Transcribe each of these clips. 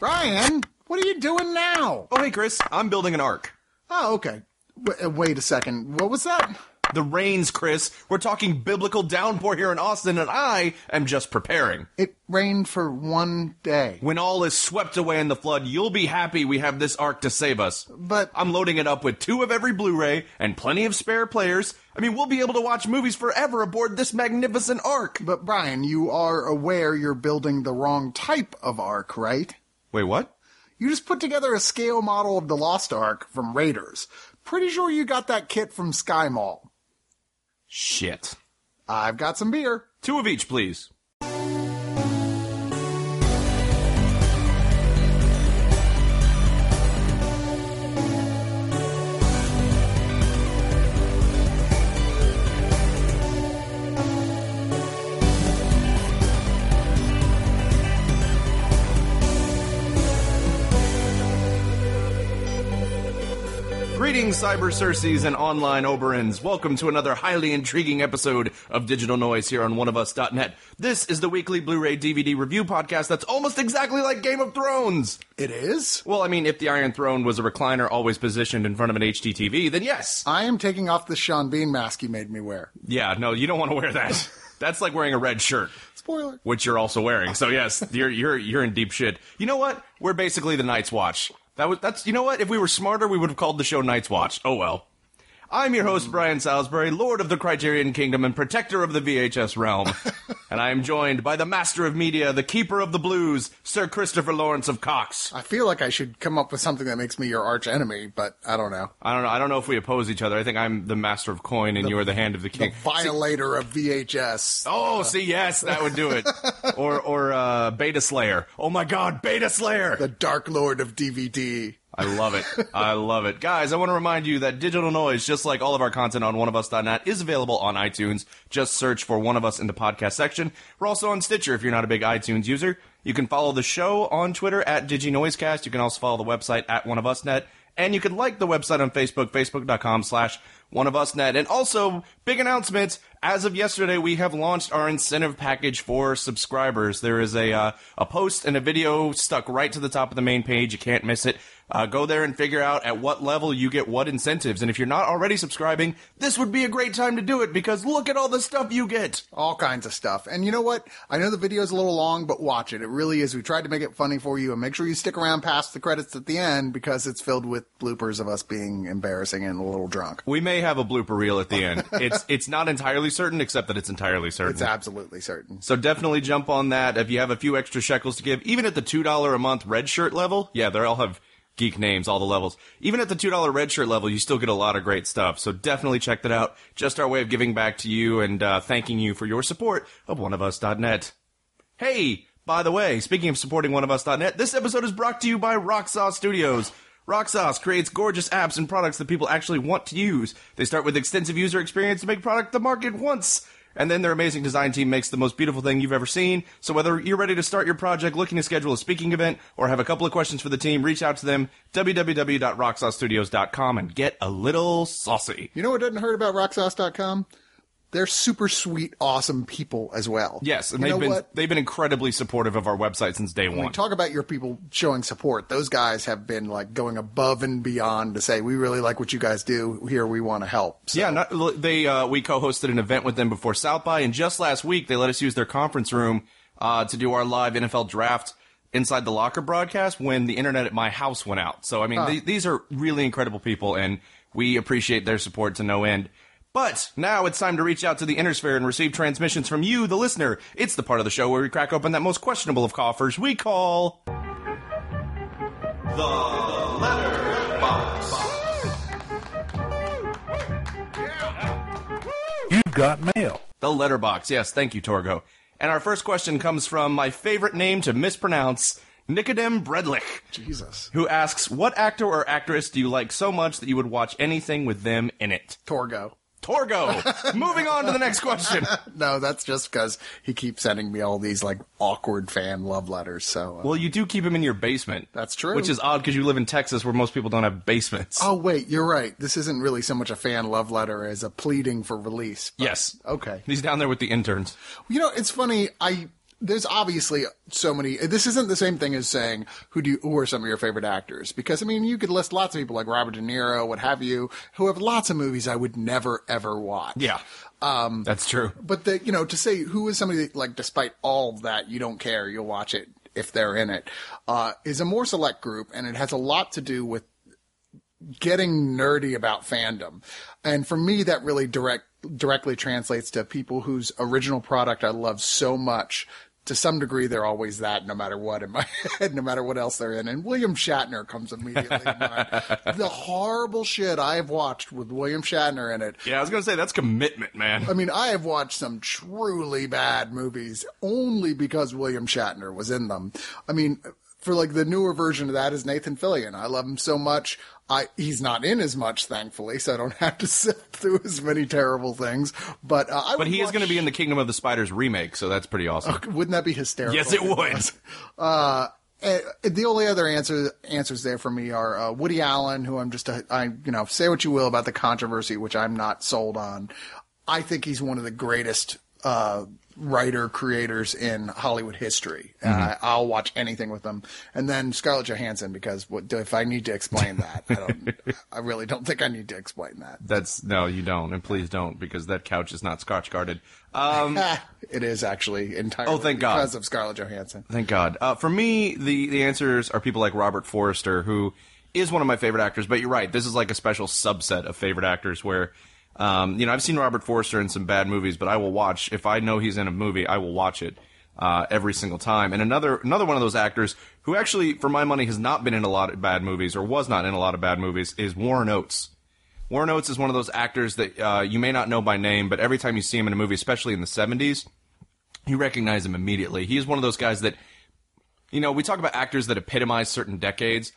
Brian, what are you doing now? Oh, hey, Chris. I'm building an ark. Oh, okay. W- uh, wait a second. What was that? The rains, Chris. We're talking biblical downpour here in Austin, and I am just preparing. It rained for one day. When all is swept away in the flood, you'll be happy we have this ark to save us. But I'm loading it up with two of every Blu-ray and plenty of spare players. I mean, we'll be able to watch movies forever aboard this magnificent ark. but Brian, you are aware you're building the wrong type of ark, right? Wait, what? You just put together a scale model of the Lost Ark from Raiders. Pretty sure you got that kit from Sky Mall. Shit. I've got some beer. Two of each, please. Greetings, Cyber Circes and online Oberons. Welcome to another highly intriguing episode of Digital Noise here on oneofus.net. This is the weekly Blu-ray DVD review podcast that's almost exactly like Game of Thrones. It is? Well, I mean, if the Iron Throne was a recliner always positioned in front of an HDTV, then yes. I am taking off the Sean Bean mask you made me wear. Yeah, no, you don't want to wear that. That's like wearing a red shirt, Spoiler. which you're also wearing. So yes, you're you're you're in deep shit. You know what? We're basically the Night's Watch. That was that's you know what? If we were smarter, we would have called the show Night's Watch. Oh well. I'm your host, Brian Salisbury, Lord of the Criterion Kingdom and Protector of the VHS realm. and I am joined by the Master of Media, the Keeper of the Blues, Sir Christopher Lawrence of Cox. I feel like I should come up with something that makes me your arch enemy, but I don't know. I don't know. I don't know if we oppose each other. I think I'm the Master of Coin and you're the Hand of the The King. violator of VHS. Oh, see, yes, that would do it. or or uh, Beta Slayer. Oh my God, Beta Slayer! The Dark Lord of DVD. I love it. I love it. Guys, I want to remind you that Digital Noise, just like all of our content on oneofus.net, is available on iTunes. Just search for One of Us in the podcast section. We're also on Stitcher if you're not a big iTunes user. You can follow the show on Twitter at DigiNoisecast. You can also follow the website at oneofusnet. And you can like the website on Facebook, facebook.com slash oneofusnet. And also, big announcement. As of yesterday, we have launched our incentive package for subscribers. There is a, uh, a post and a video stuck right to the top of the main page. You can't miss it. Uh, go there and figure out at what level you get what incentives. And if you're not already subscribing, this would be a great time to do it because look at all the stuff you get. All kinds of stuff. And you know what? I know the video's a little long, but watch it. It really is. We tried to make it funny for you and make sure you stick around past the credits at the end because it's filled with bloopers of us being embarrassing and a little drunk. We may have a blooper reel at the end. It's it's not entirely certain, except that it's entirely certain. It's absolutely certain. So definitely jump on that. If you have a few extra shekels to give, even at the two dollar a month red shirt level, yeah, they all have geek names, all the levels. Even at the two dollar red shirt level, you still get a lot of great stuff. So definitely check that out. Just our way of giving back to you and uh, thanking you for your support of oneofus.net. Hey, by the way, speaking of supporting oneofus.net, this episode is brought to you by Rocksauce Studios. Rocksauce creates gorgeous apps and products that people actually want to use. They start with extensive user experience to make product the market wants. And then their amazing design team makes the most beautiful thing you've ever seen. So whether you're ready to start your project, looking to schedule a speaking event, or have a couple of questions for the team, reach out to them, www.rocksaucestudios.com and get a little saucy. You know what doesn't hurt about rocksauce.com? They're super sweet, awesome people as well. Yes, and you they've been what? they've been incredibly supportive of our website since day When one. talk about your people showing support, those guys have been like going above and beyond to say, we really like what you guys do here. We want to help. So, Yeah, not, they uh, we co-hosted an event with them before South by, and just last week they let us use their conference room uh, to do our live NFL draft inside the locker broadcast when the internet at my house went out. So I mean, th- these are really incredible people, and we appreciate their support to no end. But now it's time to reach out to the inner sphere and receive transmissions from you, the listener. It's the part of the show where we crack open that most questionable of coffers we call the letter box. You've got mail. The letterbox. Yes, thank you, Torgo. And our first question comes from my favorite name to mispronounce, Nicodem Bredlich, Jesus. who asks, What actor or actress do you like so much that you would watch anything with them in it? Torgo. Torgo! Moving on to the next question. No, that's just because he keeps sending me all these like awkward fan love letters. So, uh, Well, you do keep him in your basement. That's true. Which is odd because you live in Texas where most people don't have basements. oh wait, you're right. This isn't really so much a fan love letter as a pleading for release. But- yes. Okay. He's down there with the interns. You know, it's funny. I there's obviously so many. This isn't the same thing as saying who do you, who are some of your favorite actors because I mean you could list lots of people like Robert De Niro, what have you, who have lots of movies I would never ever watch. Yeah. Um, That's true. But the you know to say who is somebody that, like despite all of that you don't care you'll watch it if they're in it uh, is a more select group and it has a lot to do with getting nerdy about fandom. And for me, that really direct, directly translates to people whose original product I love so much. To some degree, they're always that, no matter what in my head, no matter what else they're in. And William Shatner comes immediately to mind. The horrible shit I have watched with William Shatner in it. Yeah, I was gonna say that's commitment, man. I mean, I have watched some truly bad movies only because William Shatner was in them. I mean, for like the newer version of that is Nathan Fillion. I love him so much. I he's not in as much, thankfully, so I don't have to sift through as many terrible things. But uh, I But he is going to be in the Kingdom of the Spiders remake, so that's pretty awesome. Wouldn't that be hysterical? Yes, it would. Uh, the only other answer answers there for me are uh, Woody Allen, who I'm just a, I you know say what you will about the controversy, which I'm not sold on. I think he's one of the greatest uh, writer creators in Hollywood history. Mm-hmm. I, I'll watch anything with them. And then Scarlett Johansson, because what, if I need to explain that, I don't. I really don't think I need to explain that. That's no, you don't, and please don't, because that couch is not scotch guarded. Um, it is actually entirely Oh, thank God. because of Scarlett Johansson. Thank God. Uh, for me, the the answers are people like Robert Forster, who is one of my favorite actors. But you're right, this is like a special subset of favorite actors where. Um, you know, I've seen Robert Forster in some bad movies, but I will watch if I know he's in a movie. I will watch it uh, every single time. And another another one of those actors who actually, for my money, has not been in a lot of bad movies or was not in a lot of bad movies is Warren Oates. Warren Oates is one of those actors that uh, you may not know by name, but every time you see him in a movie, especially in the '70s, you recognize him immediately. He is one of those guys that, you know, we talk about actors that epitomize certain decades.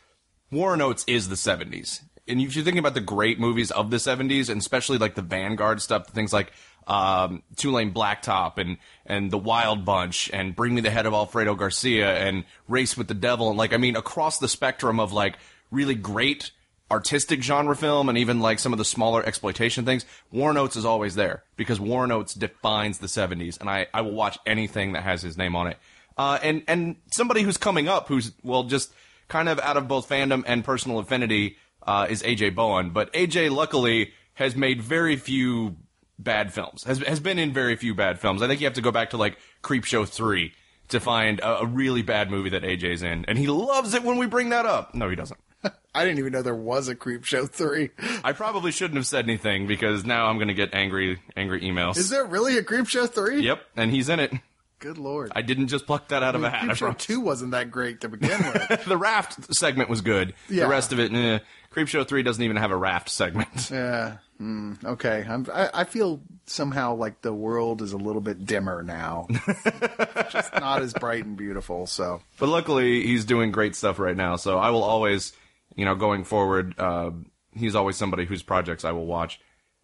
Warren Oates is the 70s. And if you're thinking about the great movies of the 70s, and especially like the Vanguard stuff, things like um, Two Lane Blacktop and, and The Wild Bunch and Bring Me the Head of Alfredo Garcia and Race with the Devil, and like, I mean, across the spectrum of like really great artistic genre film and even like some of the smaller exploitation things, Warren Oates is always there because Warren Oates defines the 70s, and I, I will watch anything that has his name on it. Uh, and, and somebody who's coming up who's, well, just kind of out of both fandom and personal affinity uh, is AJ Bowen. But AJ, luckily, has made very few bad films, has, has been in very few bad films. I think you have to go back to like Creepshow 3 to find a, a really bad movie that AJ's in. And he loves it when we bring that up. No, he doesn't. I didn't even know there was a Creepshow three. I probably shouldn't have said anything because now I'm going to get angry, angry emails. Is there really a Creepshow three? Yep, and he's in it. Good lord. I didn't just pluck that out of a hat. I Creepshow promise. two wasn't that great to begin with. the raft segment was good. Yeah. The rest of it, eh. Creepshow 3 doesn't even have a raft segment. yeah. Mm, okay. I'm, I, I feel somehow like the world is a little bit dimmer now. Just not as bright and beautiful. So But luckily, he's doing great stuff right now. So I will always, you know, going forward, uh, he's always somebody whose projects I will watch.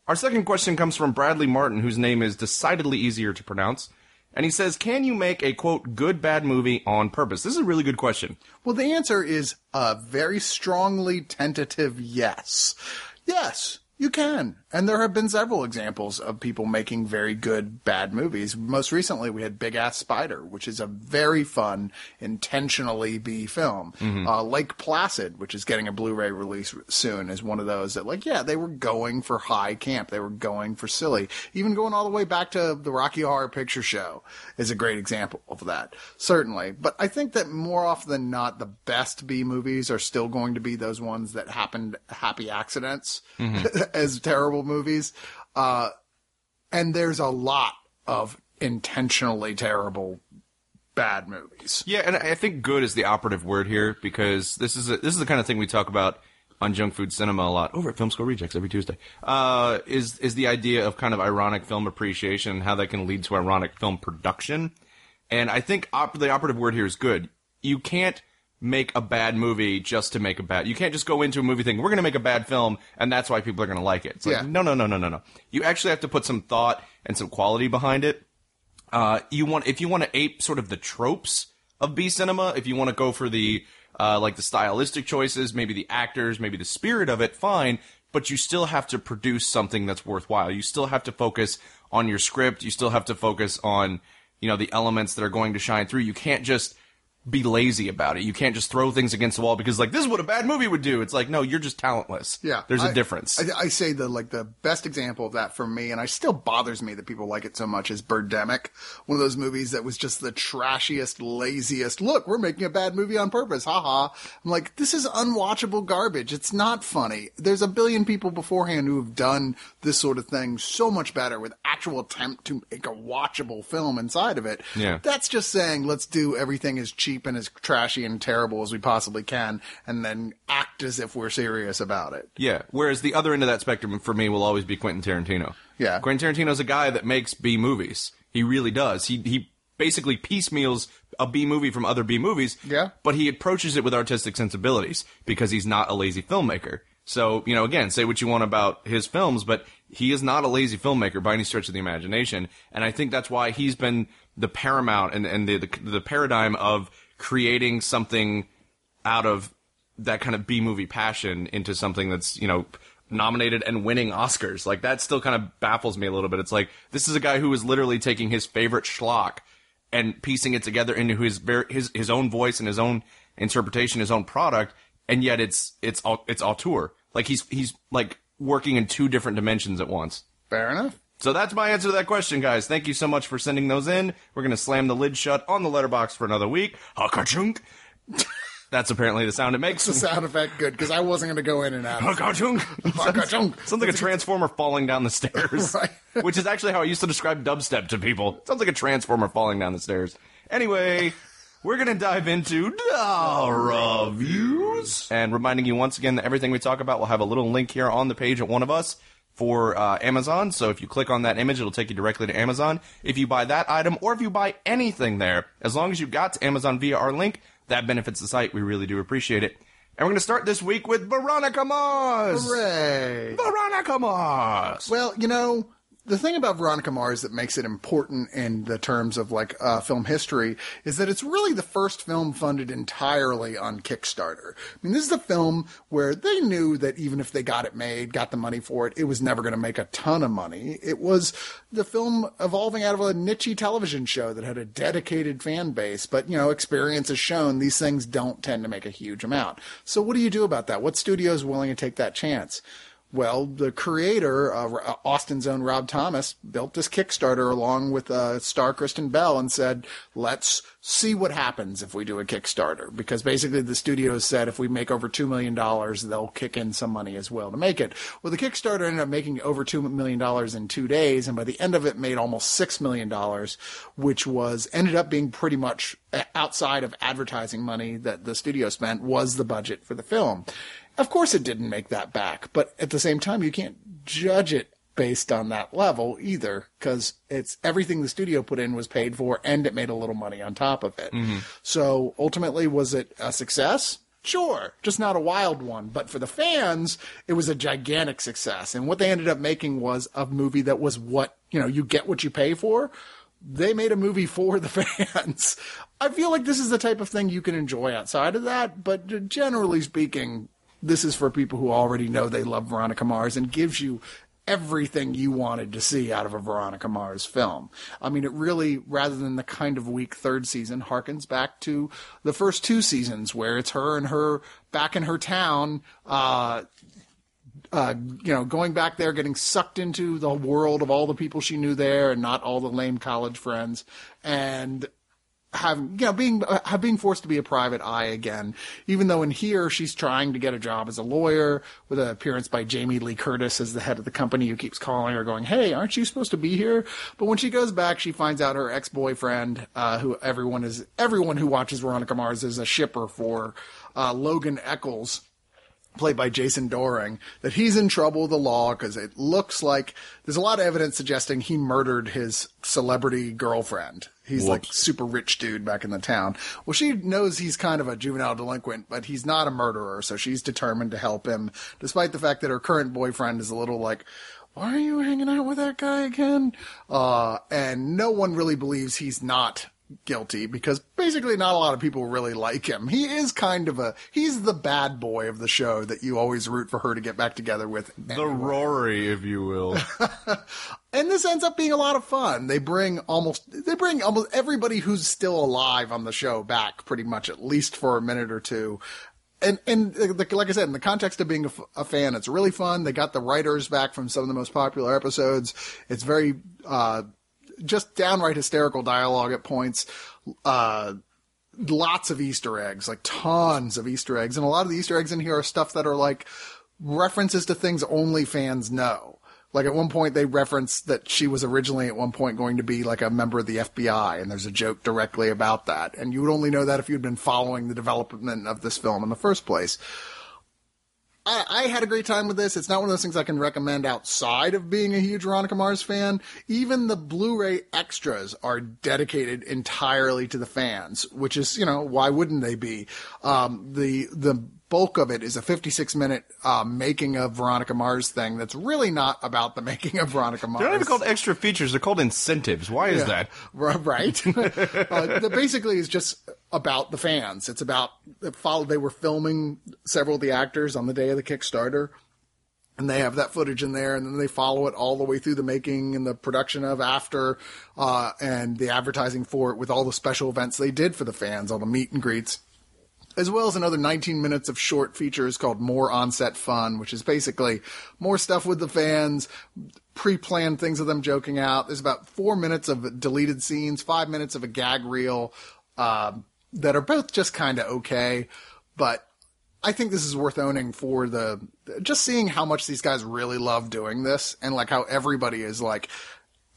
Our second question comes from Bradley Martin, whose name is decidedly easier to pronounce. And he says, Can you make a quote, good bad movie on purpose? This is a really good question. Well, the answer is a very strongly tentative yes. Yes, you can. And there have been several examples of people making very good bad movies. Most recently, we had Big Ass Spider, which is a very fun, intentionally B film. Uh, Lake Placid, which is getting a Blu-ray release soon, is one of those that, like, yeah, they were going for high camp. They were going for silly. Even going all the way back to the Rocky Horror Picture Show is a great example of that. Certainly. But I think that more often than not, the best B movies are still going to be those ones that happened happy accidents as terrible movies. Uh, and there's a lot of intentionally terrible bad movies. Yeah, and I think good is the operative word here because this is a, this is the kind of thing we talk about on Junk Food Cinema a lot over at Film School Rejects every Tuesday. Uh, is is the idea of kind of ironic film appreciation and how that can lead to ironic film production. And I think op- the operative word here is good. You can't make a bad movie just to make a bad. You can't just go into a movie thinking we're going to make a bad film and that's why people are going to like it. It's like, Yeah. no, no, no, no, no, no. You actually have to put some thought and some quality behind it uh, you want if you want to ape sort of the tropes of B cinema, if you want to go for the uh, like the stylistic choices, maybe the actors, maybe the spirit of it, fine. But you still have to produce something that's worthwhile. You still have to focus on your script. You still have to focus on you know, the elements that are going to shine through. You can't just be lazy about it. You can't just throw things against the wall because like this is what a bad movie would do. It's like no, you're just talentless. Yeah, there's a I- difference. I, I say the like the best example of that for me, and I still bothers me that people like it so much is Birdemic, one of those movies that was just the trashiest, laziest. Look, we're making a bad movie on purpose, haha. Ha. I'm like, this is unwatchable garbage. It's not funny. There's a billion people beforehand who have done this sort of thing so much better with actual attempt to make a watchable film inside of it. Yeah. That's just saying let's do everything as cheap and as trashy and terrible as we possibly can, and then act as if we're serious about it. Yeah. Whereas the other end of that spectrum for me will always be Quentin Tarantino. Yeah. Quentin Tarantino's a guy that makes B movies. He really does. He he basically piecemeals a B movie from other B movies. Yeah. But he approaches it with artistic sensibilities because he's not a lazy filmmaker. So, you know, again, say what you want about his films, but he is not a lazy filmmaker by any stretch of the imagination. And I think that's why he's been the paramount and, and the, the, the paradigm of creating something out of that kind of B movie passion into something that's, you know, nominated and winning Oscars. Like that still kind of baffles me a little bit. It's like this is a guy who is literally taking his favorite schlock and piecing it together into his ver- his his own voice and his own interpretation, his own product, and yet it's it's it's auteur. Like he's he's like working in two different dimensions at once. Fair enough. So that's my answer to that question, guys. Thank you so much for sending those in. We're gonna slam the lid shut on the letterbox for another week. Hakachunk. That's apparently the sound it makes. The sound effect good because I wasn't going to go in and out. Hakachunk. Hakachunk. Sounds like a transformer falling down the stairs. Right. Which is actually how I used to describe dubstep to people. Sounds like a transformer falling down the stairs. Anyway, we're going to dive into the reviews. And reminding you once again that everything we talk about will have a little link here on the page at one of us for uh, Amazon. So if you click on that image, it'll take you directly to Amazon. If you buy that item or if you buy anything there, as long as you got to Amazon via our link, that benefits the site. We really do appreciate it. And we're going to start this week with Veronica Mars. Hooray. Veronica Mars. Well, you know, the thing about Veronica Mars that makes it important in the terms of like uh, film history is that it's really the first film funded entirely on Kickstarter. I mean, this is a film where they knew that even if they got it made, got the money for it, it was never going to make a ton of money. It was the film evolving out of a niche television show that had a dedicated fan base, but you know, experience has shown these things don't tend to make a huge amount. So what do you do about that? What studio is willing to take that chance? Well, the creator, uh, Austin's own Rob Thomas, built this Kickstarter along with uh, star Kristen Bell and said, let's see what happens if we do a Kickstarter. Because basically the studio said if we make over $2 million, they'll kick in some money as well to make it. Well, the Kickstarter ended up making over $2 million in two days, and by the end of it made almost $6 million, which was, ended up being pretty much uh, outside of advertising money that the studio spent was the budget for the film. Of course, it didn't make that back, but at the same time, you can't judge it based on that level either, because it's everything the studio put in was paid for, and it made a little money on top of it. Mm-hmm. So ultimately, was it a success? Sure, just not a wild one. But for the fans, it was a gigantic success. And what they ended up making was a movie that was what, you know, you get what you pay for. They made a movie for the fans. I feel like this is the type of thing you can enjoy outside of that, but generally speaking, this is for people who already know they love Veronica Mars and gives you everything you wanted to see out of a Veronica Mars film. I mean, it really, rather than the kind of weak third season, harkens back to the first two seasons where it's her and her back in her town, uh, uh, you know, going back there, getting sucked into the world of all the people she knew there and not all the lame college friends. And having you know being uh, being forced to be a private eye again even though in here she's trying to get a job as a lawyer with an appearance by Jamie Lee Curtis as the head of the company who keeps calling her going hey aren't you supposed to be here but when she goes back she finds out her ex-boyfriend uh, who everyone is everyone who watches Veronica Mars is a shipper for uh, Logan Echolls played by Jason Dohring, that he's in trouble with the law because it looks like there's a lot of evidence suggesting he murdered his celebrity girlfriend. He's like super rich dude back in the town. Well, she knows he's kind of a juvenile delinquent, but he's not a murderer, so she's determined to help him, despite the fact that her current boyfriend is a little like, why are you hanging out with that guy again? Uh, and no one really believes he's not guilty because basically not a lot of people really like him. He is kind of a he's the bad boy of the show that you always root for her to get back together with. The Rory, if you will. and this ends up being a lot of fun. They bring almost they bring almost everybody who's still alive on the show back pretty much at least for a minute or two. And and the, like I said, in the context of being a, a, fan, it's really fun. They got the writers back from some of the most popular episodes. It's very uh, just downright hysterical dialogue at points. Uh, lots of Easter eggs, like tons of Easter eggs, and a lot of the Easter eggs in here are stuff that are like references to things only fans know. Like at one point they reference that she was originally at one point going to be like a member of the FBI and there's a joke directly about that. And you would only know that if you'd been following the development of this film in the first place. I, I, had a great time with this. It's not one of those things I can recommend outside of being a huge Veronica Mars fan. Even the Blu-ray extras are dedicated entirely to the fans, which is, you know, why wouldn't they be? Um, the, the bulk of it is a 56 minute uh, making of Veronica Mars thing that's really not about the making of Veronica Mars. They're not even called extra features, they're called incentives. Why is yeah, that? Right. uh, basically is just about the fans. It's about follow they were filming several of the actors on the day of the Kickstarter. And they have that footage in there, and then they follow it all the way through the making and the production of after, uh, and the advertising for it with all the special events they did for the fans, all the meet and greets as well as another 19 minutes of short features called More On-Set Fun, which is basically more stuff with the fans, pre-planned things of them joking out. There's about four minutes of deleted scenes, five minutes of a gag reel, uh, that are both just kind of okay, but I think this is worth owning for the just seeing how much these guys really love doing this and like how everybody is like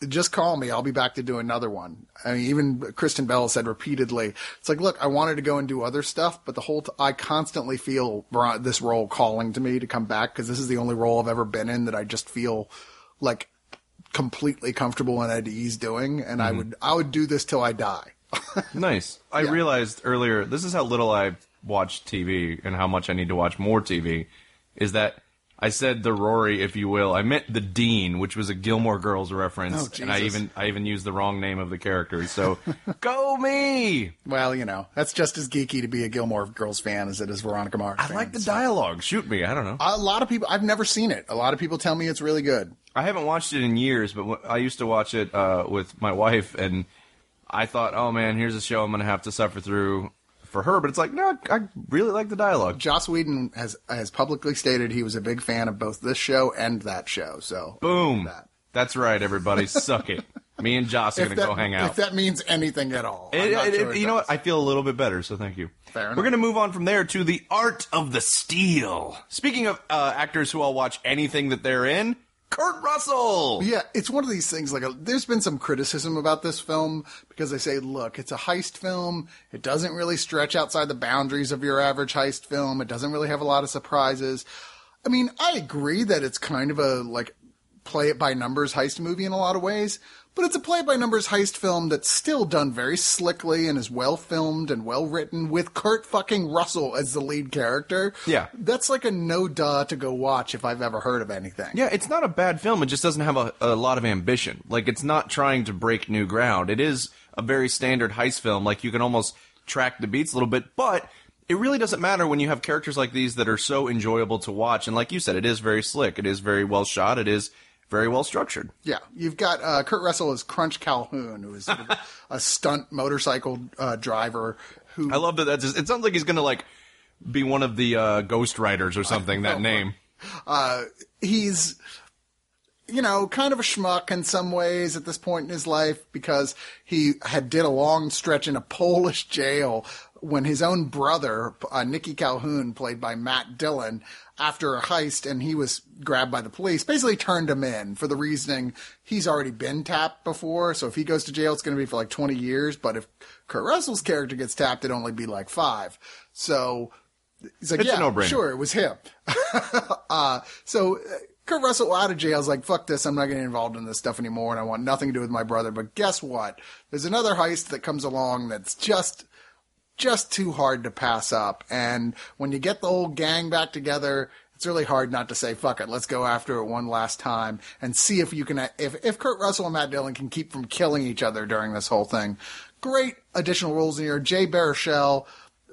just call me. I'll be back to do another one. I mean, even Kristen Bell said repeatedly, it's like, look, I wanted to go and do other stuff, but the whole, t- I constantly feel this role calling to me to come back because this is the only role I've ever been in that I just feel like completely comfortable and at ease doing. And mm-hmm. I would, I would do this till I die. nice. I yeah. realized earlier, this is how little I watch TV and how much I need to watch more TV is that I said the Rory, if you will. I meant the Dean, which was a Gilmore Girls reference, oh, and I even I even used the wrong name of the character. So go me. Well, you know that's just as geeky to be a Gilmore Girls fan as it is Veronica Mars. I like the so. dialogue. Shoot me. I don't know. A lot of people. I've never seen it. A lot of people tell me it's really good. I haven't watched it in years, but I used to watch it uh, with my wife, and I thought, oh man, here's a show I'm going to have to suffer through for her, but it's like, no, I really like the dialogue. Joss Whedon has has publicly stated he was a big fan of both this show and that show. So boom, that. that's right, everybody, suck it. Me and Joss are going to go hang out. If that means anything at all, it, it, sure it, you know what? I feel a little bit better, so thank you. Fair enough. We're going to move on from there to the art of the steal. Speaking of uh, actors who I'll watch anything that they're in, Kurt Russell. Yeah, it's one of these things. Like, a, there's been some criticism about this film because they say, look, it's a heist film. It doesn't really stretch outside the boundaries of your average heist film. It doesn't really have a lot of surprises. I mean, I agree that it's kind of a like play it by numbers heist movie in a lot of ways, but it's a play by numbers heist film that's still done very slickly and is well filmed and well written with Kurt fucking Russell as the lead character. Yeah. That's like a no duh to go watch if I've ever heard of anything. Yeah, it's not a bad film. It just doesn't have a, a lot of ambition. Like, it's not trying to break new ground. It is a very standard heist film. Like, you can almost track the beats a little bit, but it really doesn't matter when you have characters like these that are so enjoyable to watch. And like you said, it is very slick. It is very well shot. It is very well structured. Yeah, you've got uh, Kurt Russell as Crunch Calhoun, who is of a stunt motorcycle uh, driver. Who I love that. That's just, it sounds like he's going to like be one of the uh, Ghost Riders or something. that name. Uh, he's you know, kind of a schmuck in some ways at this point in his life because he had did a long stretch in a Polish jail when his own brother, uh, Nicky Calhoun, played by Matt Dillon, after a heist and he was grabbed by the police, basically turned him in for the reasoning he's already been tapped before. So if he goes to jail, it's going to be for like 20 years. But if Kurt Russell's character gets tapped, it'd only be like five. So he's like, it's yeah, sure, it was him. uh, so uh, Kurt Russell out of jail is like, fuck this, I'm not getting involved in this stuff anymore and I want nothing to do with my brother. But guess what? There's another heist that comes along that's just just too hard to pass up. And when you get the whole gang back together, it's really hard not to say, fuck it, let's go after it one last time and see if you can, if, if Kurt Russell and Matt Dillon can keep from killing each other during this whole thing, great additional roles in here. Jay Baruchel.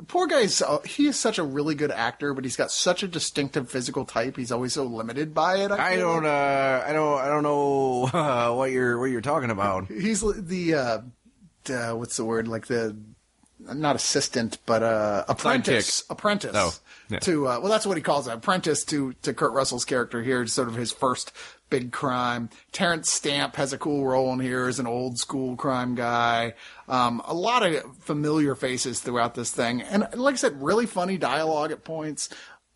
Poor guy's uh, he is such a really good actor, but he's got such a distinctive physical type. He's always so limited by it. I feel don't, uh, I don't, I don't know uh, what you're, what you're talking about. He's the uh, uh, what's the word? Like the not assistant, but uh, apprentice. Apprentice. Oh, yeah. To uh, well, that's what he calls it. Apprentice to to Kurt Russell's character here. It's sort of his first big crime. Terence Stamp has a cool role in here as an old school crime guy. Um, a lot of familiar faces throughout this thing, and like I said, really funny dialogue at points.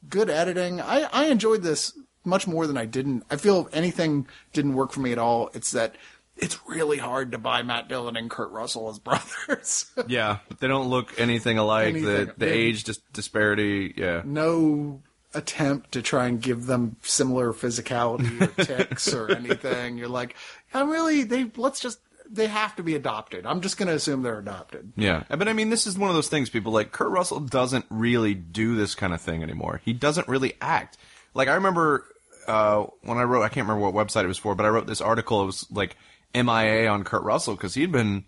Good editing. I, I enjoyed this much more than I didn't. I feel if anything didn't work for me at all, it's that it's really hard to buy Matt Dillon and Kurt Russell as brothers. Yeah, they don't look anything alike. Anything. The the age dis- disparity. Yeah. no attempt to try and give them similar physicality or ticks or anything. You're like, I'm really they let's just they have to be adopted. I'm just gonna assume they're adopted. Yeah, but I mean, this is one of those things. People like Kurt Russell doesn't really do this kind of thing anymore. He doesn't really act. Like I remember uh, when I wrote, I can't remember what website it was for, but I wrote this article. It was like MIA on Kurt Russell because he'd been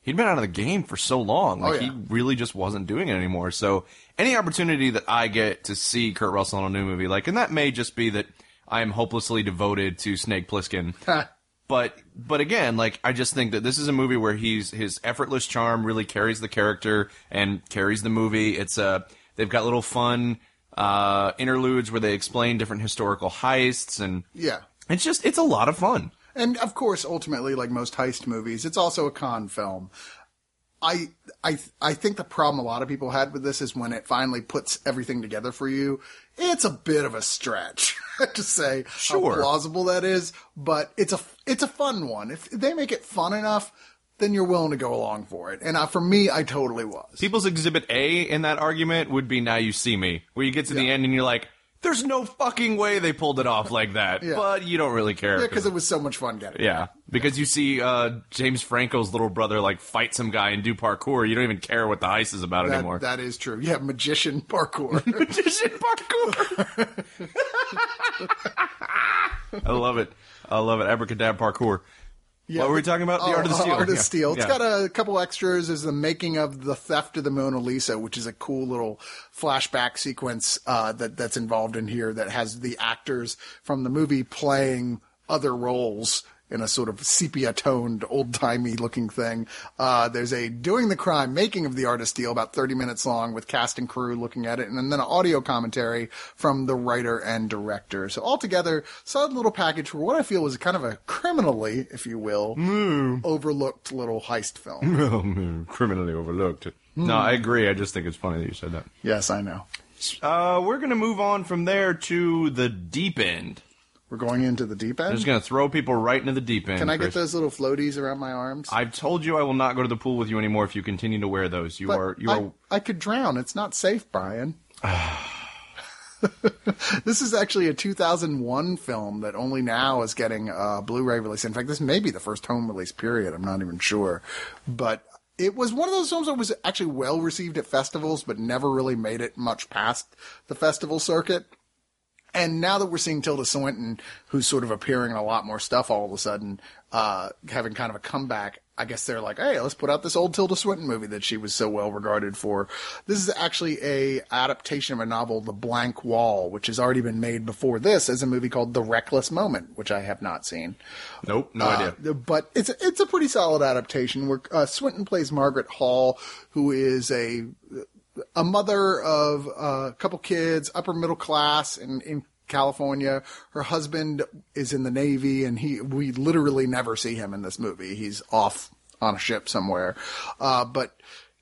he'd been out of the game for so long. Like Oh, yeah. he really just wasn't doing it anymore. So any opportunity that I get to see Kurt Russell in a new movie, like, and that may just be that I am hopelessly devoted to Snake Plissken. but but again, like I just think that this is a movie where he's his effortless charm really carries the character and carries the movie. It's a they've got little fun uh, interludes where they explain different historical heists and Yeah. it's just it's a lot of fun. And of course, ultimately, like most heist movies, it's also a con film. I I I think the problem a lot of people had with this is when it finally puts everything together for you. It's a bit of a stretch to say Sure. how plausible that is, but it's a it's a fun one. If they make it fun enough, then you're willing to go along for it. And uh, for me, I totally was. People's Exhibit A in that argument would be Now You See Me, where you get to the end and you're like, there's no fucking way they pulled it off like that. Yeah. But you don't really care. yeah, because it was so much fun getting. Yeah, because you see uh, James Franco's little brother like fight some guy and do parkour. You don't even care what the heist is about That, anymore. that is true. Yeah, magician parkour. Magician parkour. I love it. I love it. Abracadabra parkour. Yeah, what were we talking about? The Oh, Art of the uh, Steal. Art of Yeah. Steal. It's Yeah. got a couple extras. Is the making of the theft of the Mona Lisa, which is a cool little flashback sequence uh, that that's involved in here. That has the actors from the movie playing other roles in a sort of sepia toned, old timey looking thing. Uh, there's a doing the crime, making of the Artist deal, about 30 minutes long, with cast and crew looking at it, and then an audio commentary from the writer and director. So altogether, solid little package for what I feel was kind of a criminally, if you will, overlooked little heist film. Oh, criminally overlooked. No, I agree. I just think it's funny that you said that. yes, I know. Uh, we're gonna move on from there to the deep end. We're going into the deep end. I'm Just gonna throw people right into the deep end. Can I get those little floaties around my arms? I've told you I will not go to the pool with you anymore if you continue to wear those. You But are you I, are I could drown. It's not safe, Brian. this is actually a 2001 film that only now is getting a Blu-ray release. In fact, this may be the first home release period. I'm not even sure, but it was one of those films that was actually well received at festivals, but never really made it much past the festival circuit. And now that we're seeing Tilda Swinton, who's sort of appearing in a lot more stuff all of a sudden, uh, having kind of a comeback, I guess they're like, hey, let's put out this old Tilda Swinton movie that she was so well regarded for. This is actually a adaptation of a novel, The Blank Wall, which has already been made before this as a movie called The Reckless Moment, which I have not seen. nope, no idea. Uh, but it's it's a pretty solid adaptation where uh, Swinton plays Margaret Hall, who is a a mother of a couple kids, upper middle class in, in California. Her husband is in the Navy and he, we literally never see him in this movie. He's off on a ship somewhere. Uh, but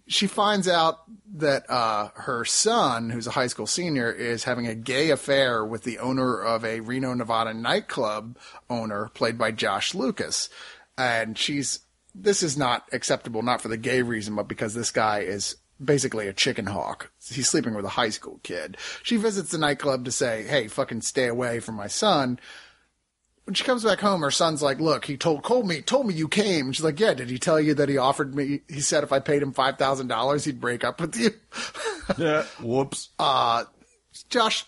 she finds out that, uh, her son, who's a high school senior, is having a gay affair with the owner of a Reno, Nevada nightclub owner played by Josh Lucas. And she's, this is not acceptable, not for the gay reason, but because this guy is basically a chicken hawk. He's sleeping with a high school kid. She visits the nightclub to say, hey, fucking stay away from my son. When she comes back home, her son's like, look, he told, told me, told me you came. And she's like, yeah, did he tell you that he offered me, he said if I paid him $5,000, he'd break up with you? yeah. Whoops. Uh, Josh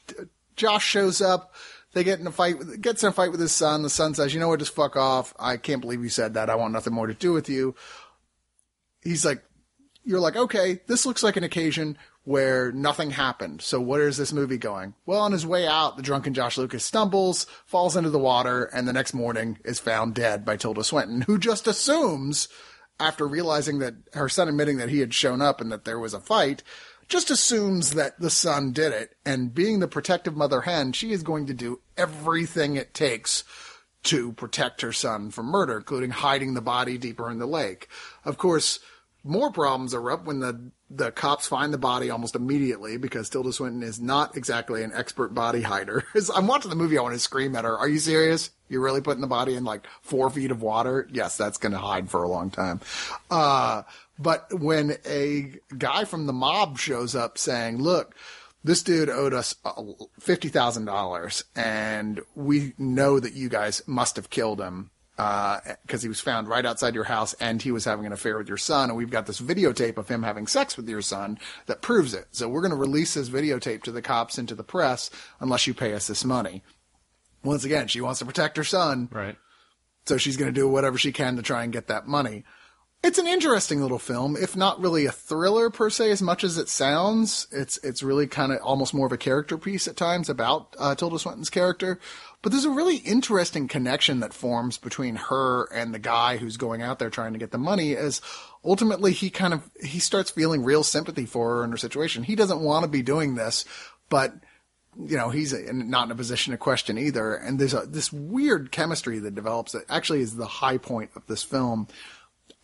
Josh shows up. They get in a fight. with- Gets in a fight with his son. The son says, "You know what? Just fuck off. I can't believe you said that. I want nothing more to do with you." he's like, you're like, okay, this looks like an occasion where nothing happened. So where is this movie going? Well, on his way out, the drunken Josh Lucas stumbles, falls into the water, and the next morning is found dead by Tilda Swinton, who just assumes, after realizing that her son admitting that he had shown up and that there was a fight, just assumes that the son did it. And being the protective mother hen, she is going to do everything it takes to protect her son from murder, including hiding the body deeper in the lake. Of course, more problems erupt when the the cops find the body almost immediately because Tilda Swinton is not exactly an expert body hider. I'm watching the movie, I want to scream at her. Are you serious? You're really putting the body in like four feet of water? Yes, that's going to hide for a long time. Uh, but when a guy from the mob shows up saying, look, this dude owed us uh, $50,000 and we know that you guys must have killed him because he was found right outside your house and he was having an affair with your son. And we've got this videotape of him having sex with your son that proves it. So we're going to release this videotape to the cops and to the press unless you pay us this money. Once again, she wants to protect her son. Right. So she's going to do whatever she can to try and get that money. It's an interesting little film, if not really a thriller per se, as much as it sounds. It's it's really kind of almost more of a character piece at times about uh, Tilda Swinton's character. But there's a really interesting connection that forms between her and the guy who's going out there trying to get the money. As ultimately he kind of he starts feeling real sympathy for her and her situation. He doesn't want to be doing this, but you know, he's not in a position to question either. And there's a, this weird chemistry that develops that actually is the high point of this film.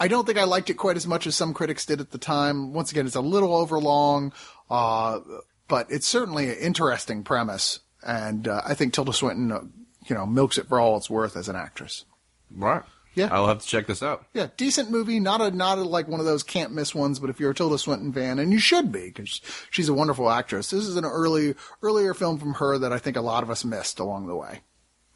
I don't think I liked it quite as much as some critics did at the time. Once again, it's a little overlong, uh, but it's certainly an interesting premise. And uh, I think Tilda Swinton, uh, you know, milks it for all it's worth as an actress. Right. Yeah. I'll have to check this out. Yeah, decent movie. Not a not a, like one of those can't miss ones, but if you're a Tilda Swinton fan, and you should be because she's a wonderful actress. This is an early earlier film from her that I think a lot of us missed along the way.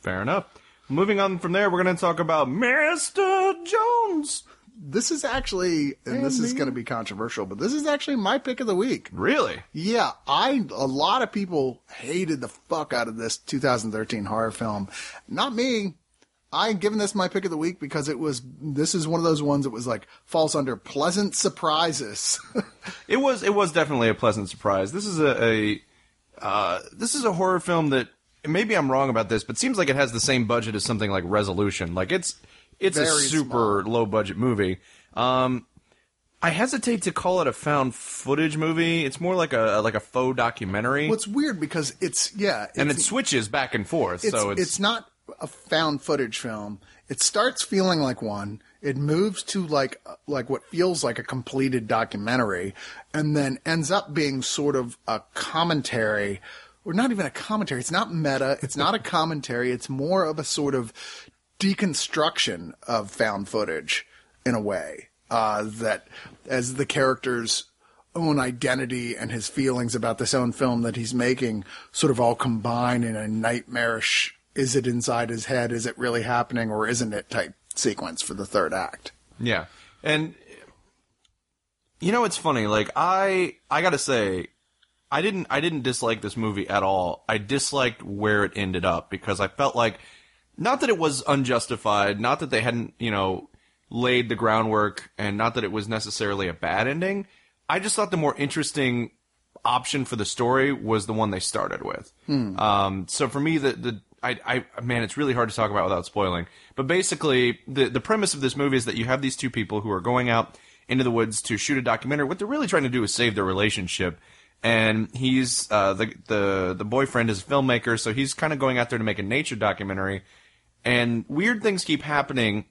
Fair enough. Moving on from there, we're going to talk about Mr. Jones. This is actually, and this is going to be controversial, but this is actually my pick of the week. Really? Yeah, I a lot of people hated the fuck out of this 2013 horror film. Not me. I given this my pick of the week because it was this is one of those ones that was like falls under pleasant surprises. It was it was definitely a pleasant surprise. This is a, a uh, this is a horror film that maybe I'm wrong about this, but seems like it has the same budget as something like Resolution. Like it's it's a super low budget movie. Um, I hesitate to call it a found footage movie. It's more like a like a faux documentary, What's weird because it's yeah, and it switches back and forth. it's, so it's, it's not a found footage film. It starts feeling like one. It moves to like like what feels like a completed documentary, and then ends up being sort of a commentary, or not even a commentary. It's not meta. It's not a commentary. It's more of a sort of deconstruction of found footage in a way uh, that as the characters own identity and his feelings about this own film that he's making sort of all combine in a nightmarish is it inside his head is it really happening or isn't it type sequence for the third act Yeah. And you know it's funny, like I I got to say I didn't I didn't dislike this movie at all. I disliked where it ended up because I felt like not that it was unjustified, not that they hadn't, you know, laid the groundwork and not that it was necessarily a bad ending. I just thought the more interesting option for the story was the one they started with. Um, so for me, the the I, I man, it's really hard to talk about without spoiling. But basically, the the premise of this movie is that you have these two people who are going out into the woods to shoot a documentary. What they're really trying to do is save their relationship. And he's uh, the the the boyfriend is a filmmaker, so he's kind of going out there to make a nature documentary. And weird things keep happening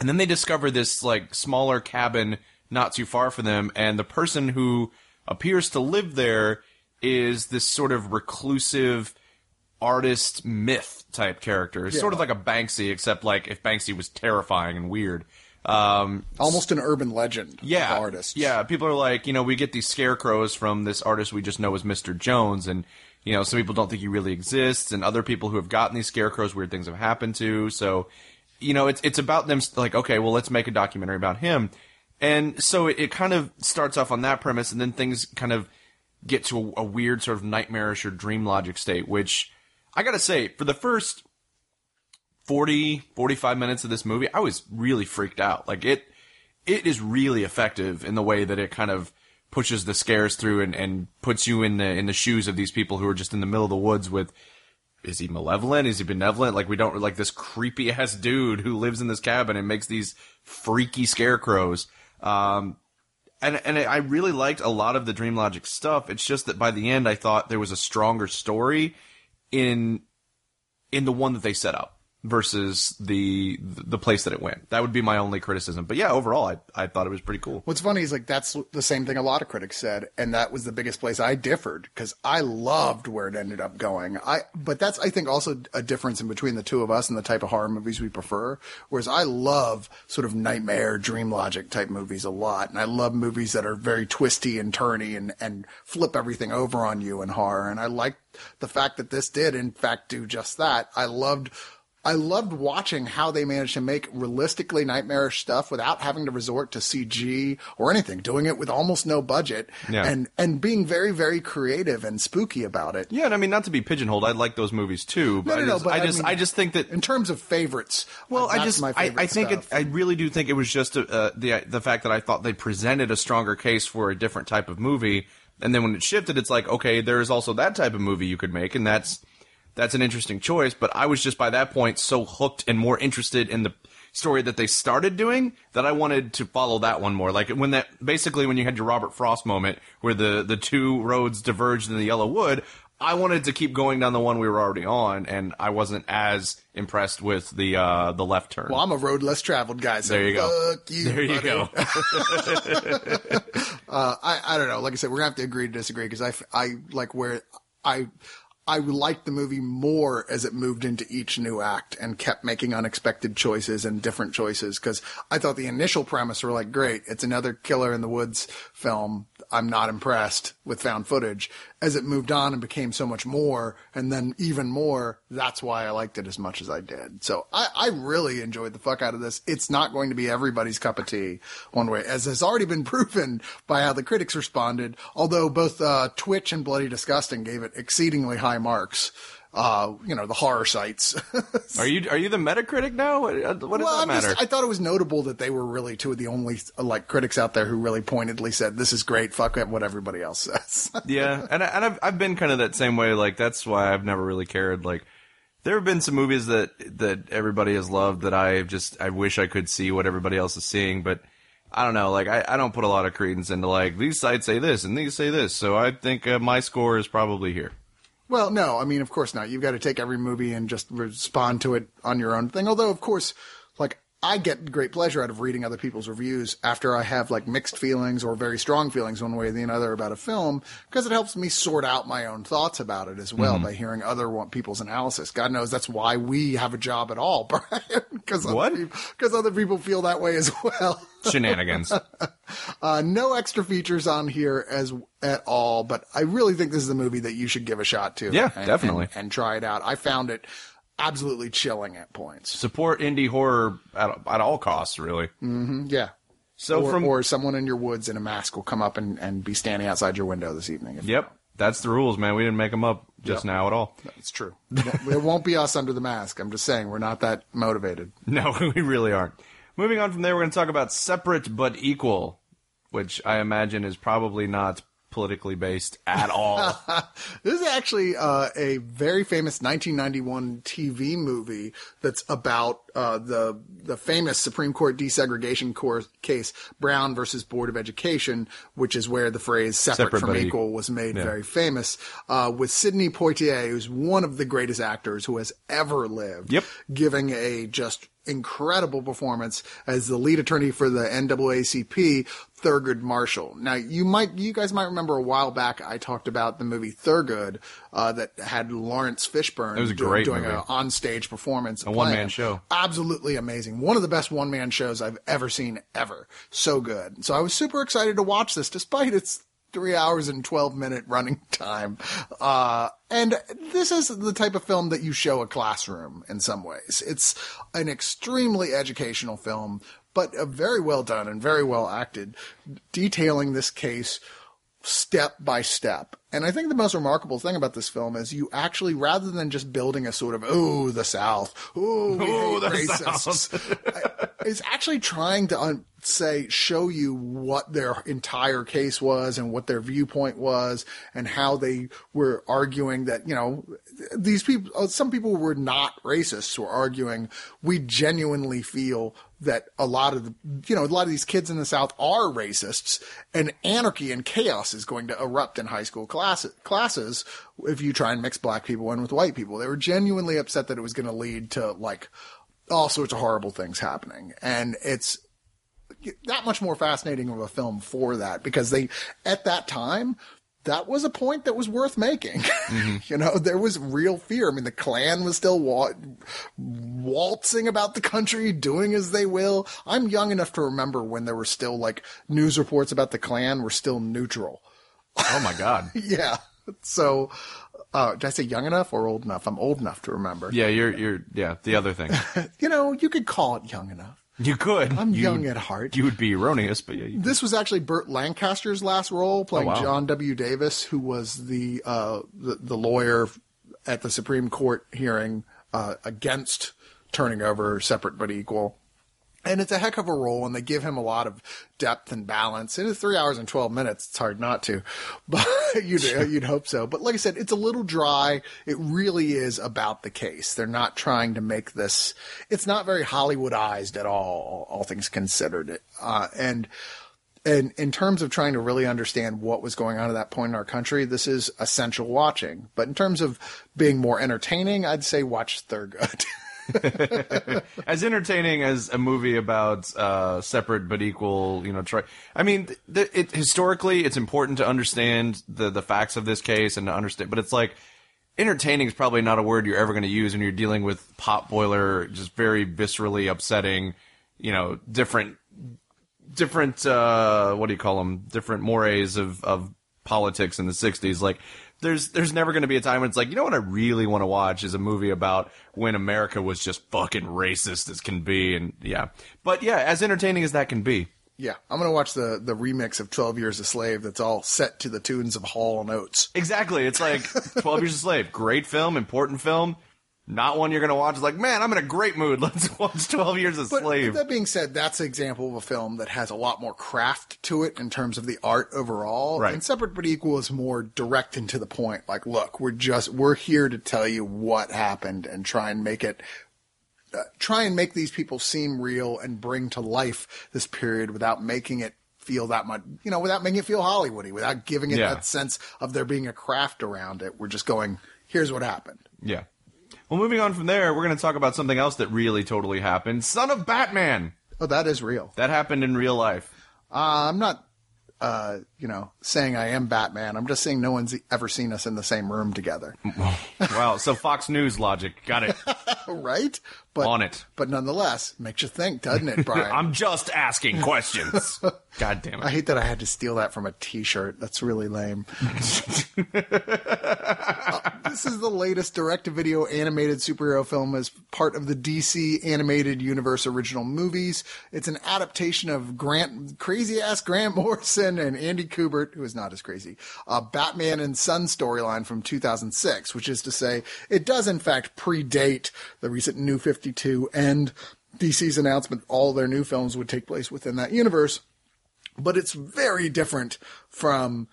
and then they discover this like smaller cabin not too far from them, and the person who appears to live there is this sort of reclusive artist myth type character. It's Sort of like a Banksy, except like if Banksy was terrifying and weird. Um, almost an urban legend yeah, of artists Yeah, people are like, you know, we get these scarecrows from this artist we just know as Mr. Jones, and you know, some people don't think he really exists, and other people who have gotten these scarecrows, weird things have happened to. So, you know, it's it's about them like, okay, well, let's make a documentary about him, and so it, it kind of starts off on that premise, and then things kind of get to a, a weird sort of nightmarish or dream logic state, which I gotta say, for the first 40, 45 minutes of this movie, I was really freaked out. Like it, it is really effective in the way that it kind of pushes the scares through and, and puts you in the in the shoes of these people who are just in the middle of the woods with is he malevolent? Is he benevolent? Like we don't like this creepy ass dude who lives in this cabin and makes these freaky scarecrows. Um, and and I really liked a lot of the Dream Logic stuff. It's just that by the end, I thought there was a stronger story in in the one that they set up versus the the place that it went. That would be my only criticism. But yeah, overall, I I thought it was pretty cool. What's funny is like that's the same thing a lot of critics said, and that was the biggest place I differed because I loved where it ended up going. I but that's I think also a difference in between the two of us and the type of horror movies we prefer. Whereas I love sort of nightmare, dream logic type movies a lot, and I love movies that are very twisty and turny and and flip everything over on you in horror. And I like the fact that this did in fact do just that. I loved I loved watching how they managed to make realistically nightmarish stuff without having to resort to CG or anything, doing it with almost no budget Yeah. and, and being very, very creative and spooky about it. Yeah, and I mean not to be pigeonholed, I like those movies too. But No, no, I just, but I I just, mean- I just think that In terms of favorites, Well, that's I just, my I, I think it. I really do think it was just uh, the the fact that I thought they presented a stronger case for a different type of movie, and then when it shifted, it's like, okay, there is also that type of movie you could make, and that's that's an interesting choice. But I was just by that point so hooked and more interested in the story that they started doing that I wanted to follow that one more. Like when that basically when you had your Robert Frost moment where the the two roads diverged in the Yellow Wood. I wanted to keep going down the one we were already on, and I wasn't as impressed with the uh, the left turn. well, I'm a road less traveled guy, so There you go. fuck you, There you buddy. go. Uh, I, I don't know. Like I said, we're gonna have to agree to disagree because I I like where I, I liked the movie more as it moved into each new act and kept making unexpected choices and different choices. Cause I thought the initial premise were like, great, it's another killer in the woods film. I'm not impressed with found footage. As it moved on and became so much more and then even more, that's why I liked it as much as I did. So I, I really enjoyed the fuck out of this. It's not going to be everybody's cup of tea one way, as has already been proven by how the critics responded. Although both uh, Twitch and Bloody Disgusting gave it exceedingly high marks. Uh, you know, the horror sites. Are you are you the Metacritic now? What, what does well, that matter? just, I thought it was notable that they were really two of the only like critics out there who really pointedly said, "This is great. Fuck what everybody else says." yeah, and I, and I've I've been kind of that same way. Like that's why I've never really cared. Like there have been some movies that that everybody has loved that I just I wish I could see what everybody else is seeing, but. I don't know. Like, I, I don't put a lot of credence into like these sites say this and these say this, so I think uh, my score is probably here. Well, no, I mean, of course not. You've got to take every movie and just respond to it on your own thing. Although, of course, I get great pleasure out of reading other people's reviews after I have like mixed feelings or very strong feelings one way or the other about a film because it helps me sort out my own thoughts about it as well by hearing other people's analysis. God knows that's why we have a job at all, Brian, because What? Because other people feel that way as well. Shenanigans. Uh, no extra features on here as at all, but I really think this is a movie that you should give a shot to. Yeah, and- definitely. and, and try it out. I found it absolutely chilling at points. Support indie horror at, at all costs, really. Mm-hmm, yeah. So or, from or someone in your woods in a mask will come up and, and be standing outside your window this evening. Yep, that's the rules, man. We didn't make them up just Yep. now at all. It's true. it won't be us under the mask. I'm just saying we're not that motivated. No, we really aren't. Moving on from there, we're going to talk about separate but equal, which I imagine is probably not politically based at all. This is actually uh, a very famous 1991 TV movie that's about uh, the the famous Supreme Court desegregation course, case Brown versus Board of Education, which is where the phrase "separate, Separate from equal" equal. was made Yeah. very famous. Uh, with Sidney Poitier, who's one of the greatest actors who has ever lived, Yep. giving a just incredible performance as the lead attorney for the NAACP, Thurgood Marshall. Now, you might, you guys might remember a while back I talked about the movie Thurgood uh, that had Laurence Fishburne It was a do- great doing an on-stage performance, A one-man show. Absolutely amazing. One of the best one-man shows I've ever seen ever. So good. So I was super excited to watch this, despite its three hours and 12 minute running time. Uh, and this is the type of film that you show a classroom in some ways. It's an extremely educational film, but uh, very well done and very well acted, detailing this case step by step. And I think the most remarkable thing about this film is you actually, rather than just building a sort of, oh, the South, oh, we Ooh, the racists, is actually trying to un- say, show you what their entire case was and what their viewpoint was and how they were arguing that, you know, these people, uh, some people were not racists were arguing, we genuinely feel that a lot of the, you know, a lot of these kids in the South are racists and anarchy and chaos is going to erupt in high school class, classes if you try and mix black people in with white people. They were genuinely upset that it was going to lead to like all sorts of horrible things happening. And it's that much more fascinating of a film for that because they, at that time, that was a point that was worth making. you know, there was real fear. I mean, the Klan was still wa- waltzing about the country, doing as they will. I'm young enough to remember when there were still like news reports about the Klan were still neutral. Oh my god. Yeah. So, uh, did I say young enough or old enough? I'm old enough to remember. Yeah, you're you're yeah, the other thing. You know, you could call it young enough. You could. I'm You- young at heart. You would be erroneous, but yeah. This was actually Burt Lancaster's last role, playing Oh, wow. John W. Davis, who was the uh, the, the lawyer at the Supreme Court hearing uh, against turning over separate but equal. And it's a heck of a role, and they give him a lot of depth and balance. It is three hours and twelve minutes. It's hard not to, but you'd you'd hope so. But like I said, it's a little dry. It really is about the case. They're not trying to make this. It's not very Hollywoodized at all. All things considered, uh, and and in terms of trying to really understand what was going on at that point in our country, this is essential watching. But in terms of being more entertaining, I'd say watch Thurgood. as entertaining as a movie about uh, separate but equal, you know, try. I mean, th- it historically, it's important to understand the the facts of this case and to understand, but it's like entertaining is probably not a word you're ever going to use when you're dealing with pot boiler, just very viscerally upsetting, you know, different different uh what do you call them different mores of of politics in the 60s like there's there's never going to be a time when it's like you know what I really want to watch is a movie about when America was just fucking racist as can be and yeah but yeah as entertaining as that can be yeah, I'm gonna watch the the remix of Twelve Years a Slave. That's all set to the tunes of Hall and Oates. exactly it's like 12 years a slave great film important film not one you're going to watch it's like man I'm in a great mood let's watch 12 years a But slave that being said, that's an example of a film that has a lot more craft to it in terms of the art overall. Right. And Separate but Equal is more direct and to the point. Like, look, we're just we're here to tell you what happened and try and make it. Uh, try and make these people seem real and bring to life this period without making it feel that much, you know, without making it feel Hollywoody, without giving it Yeah. that sense of there being a craft around it. We're just going, here's what happened. yeah well moving on from there we're going to talk about something else that really totally happened son of Batman Oh, that is real. that happened in real life Uh, I'm not, uh, you know, saying I am Batman. I'm just saying no one's ever seen us in the same room together, Wow. So Fox News logic. Got it. right? But On it. But nonetheless, makes you think, doesn't it, Brian? I'm just asking questions. God damn it. I hate that I had to steal that from a T-shirt. That's really lame. Uh, this is the latest direct-to-video animated superhero film as part of the DC animated universe original movies. It's an adaptation of Grant, crazy-ass Grant Morrison and Andy Kubert, who is not as crazy, uh, Batman and Son storyline from 2006, which is to say, it does in fact predate the recent New 52 and DC's announcement all their new films would take place within that universe but it's very different from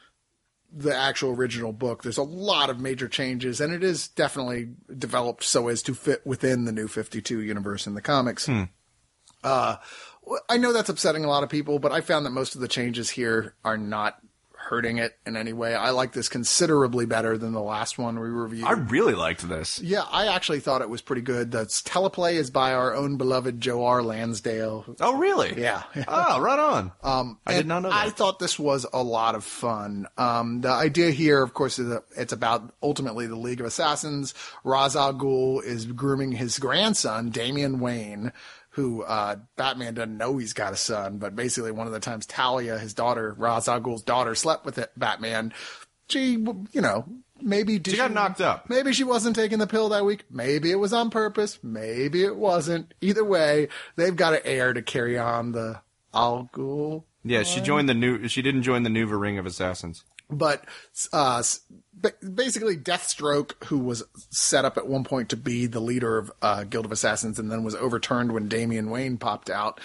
the actual original book. There's a lot of major changes, and it is definitely developed so as to fit within the new 52 universe in the comics. Uh, I know that's upsetting a lot of people, but I found that most of the changes here are not hurting it in any way. I like this considerably better than the last one we reviewed. I really liked this. yeah, I actually thought it was pretty good. That's teleplay is by our own beloved Joe R. Lansdale. Oh, really? Yeah. Oh, right on. Um, I did not know that. I thought this was a lot of fun. Um, the idea here, of course, is that it's about ultimately the League of Assassins. Ra's al Ghul is grooming his grandson, Damian Wayne, who uh, Batman doesn't know he's got a son, but basically one of the times Talia, his daughter, Ra's al Ghul's daughter, slept with it, Batman. She, you know, maybe did She got knocked up. Maybe she wasn't taking the pill that week. Maybe it was on purpose. Maybe it wasn't. Either way, they've got an heir to carry on the Al Ghul. yeah, she joined the new. She didn't join the new Ring of Assassins. but uh, basically Deathstroke, who was set up at one point to be the leader of uh, Guild of Assassins and then was overturned when Damian Wayne popped out,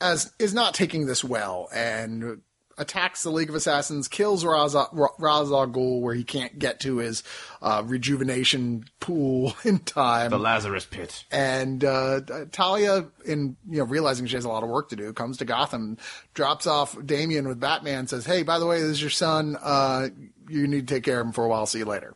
as is not taking this well and attacks the League of Assassins, kills Ra's, Ra- al Ghul where he can't get to his uh, rejuvenation pool in time. The Lazarus Pit. And uh, Talia, in you know realizing she has a lot of work to do, comes to Gotham, drops off Damian with Batman, says, "Hey, by the way, this is your son. Uh, you need to take care of him for a while. See you later."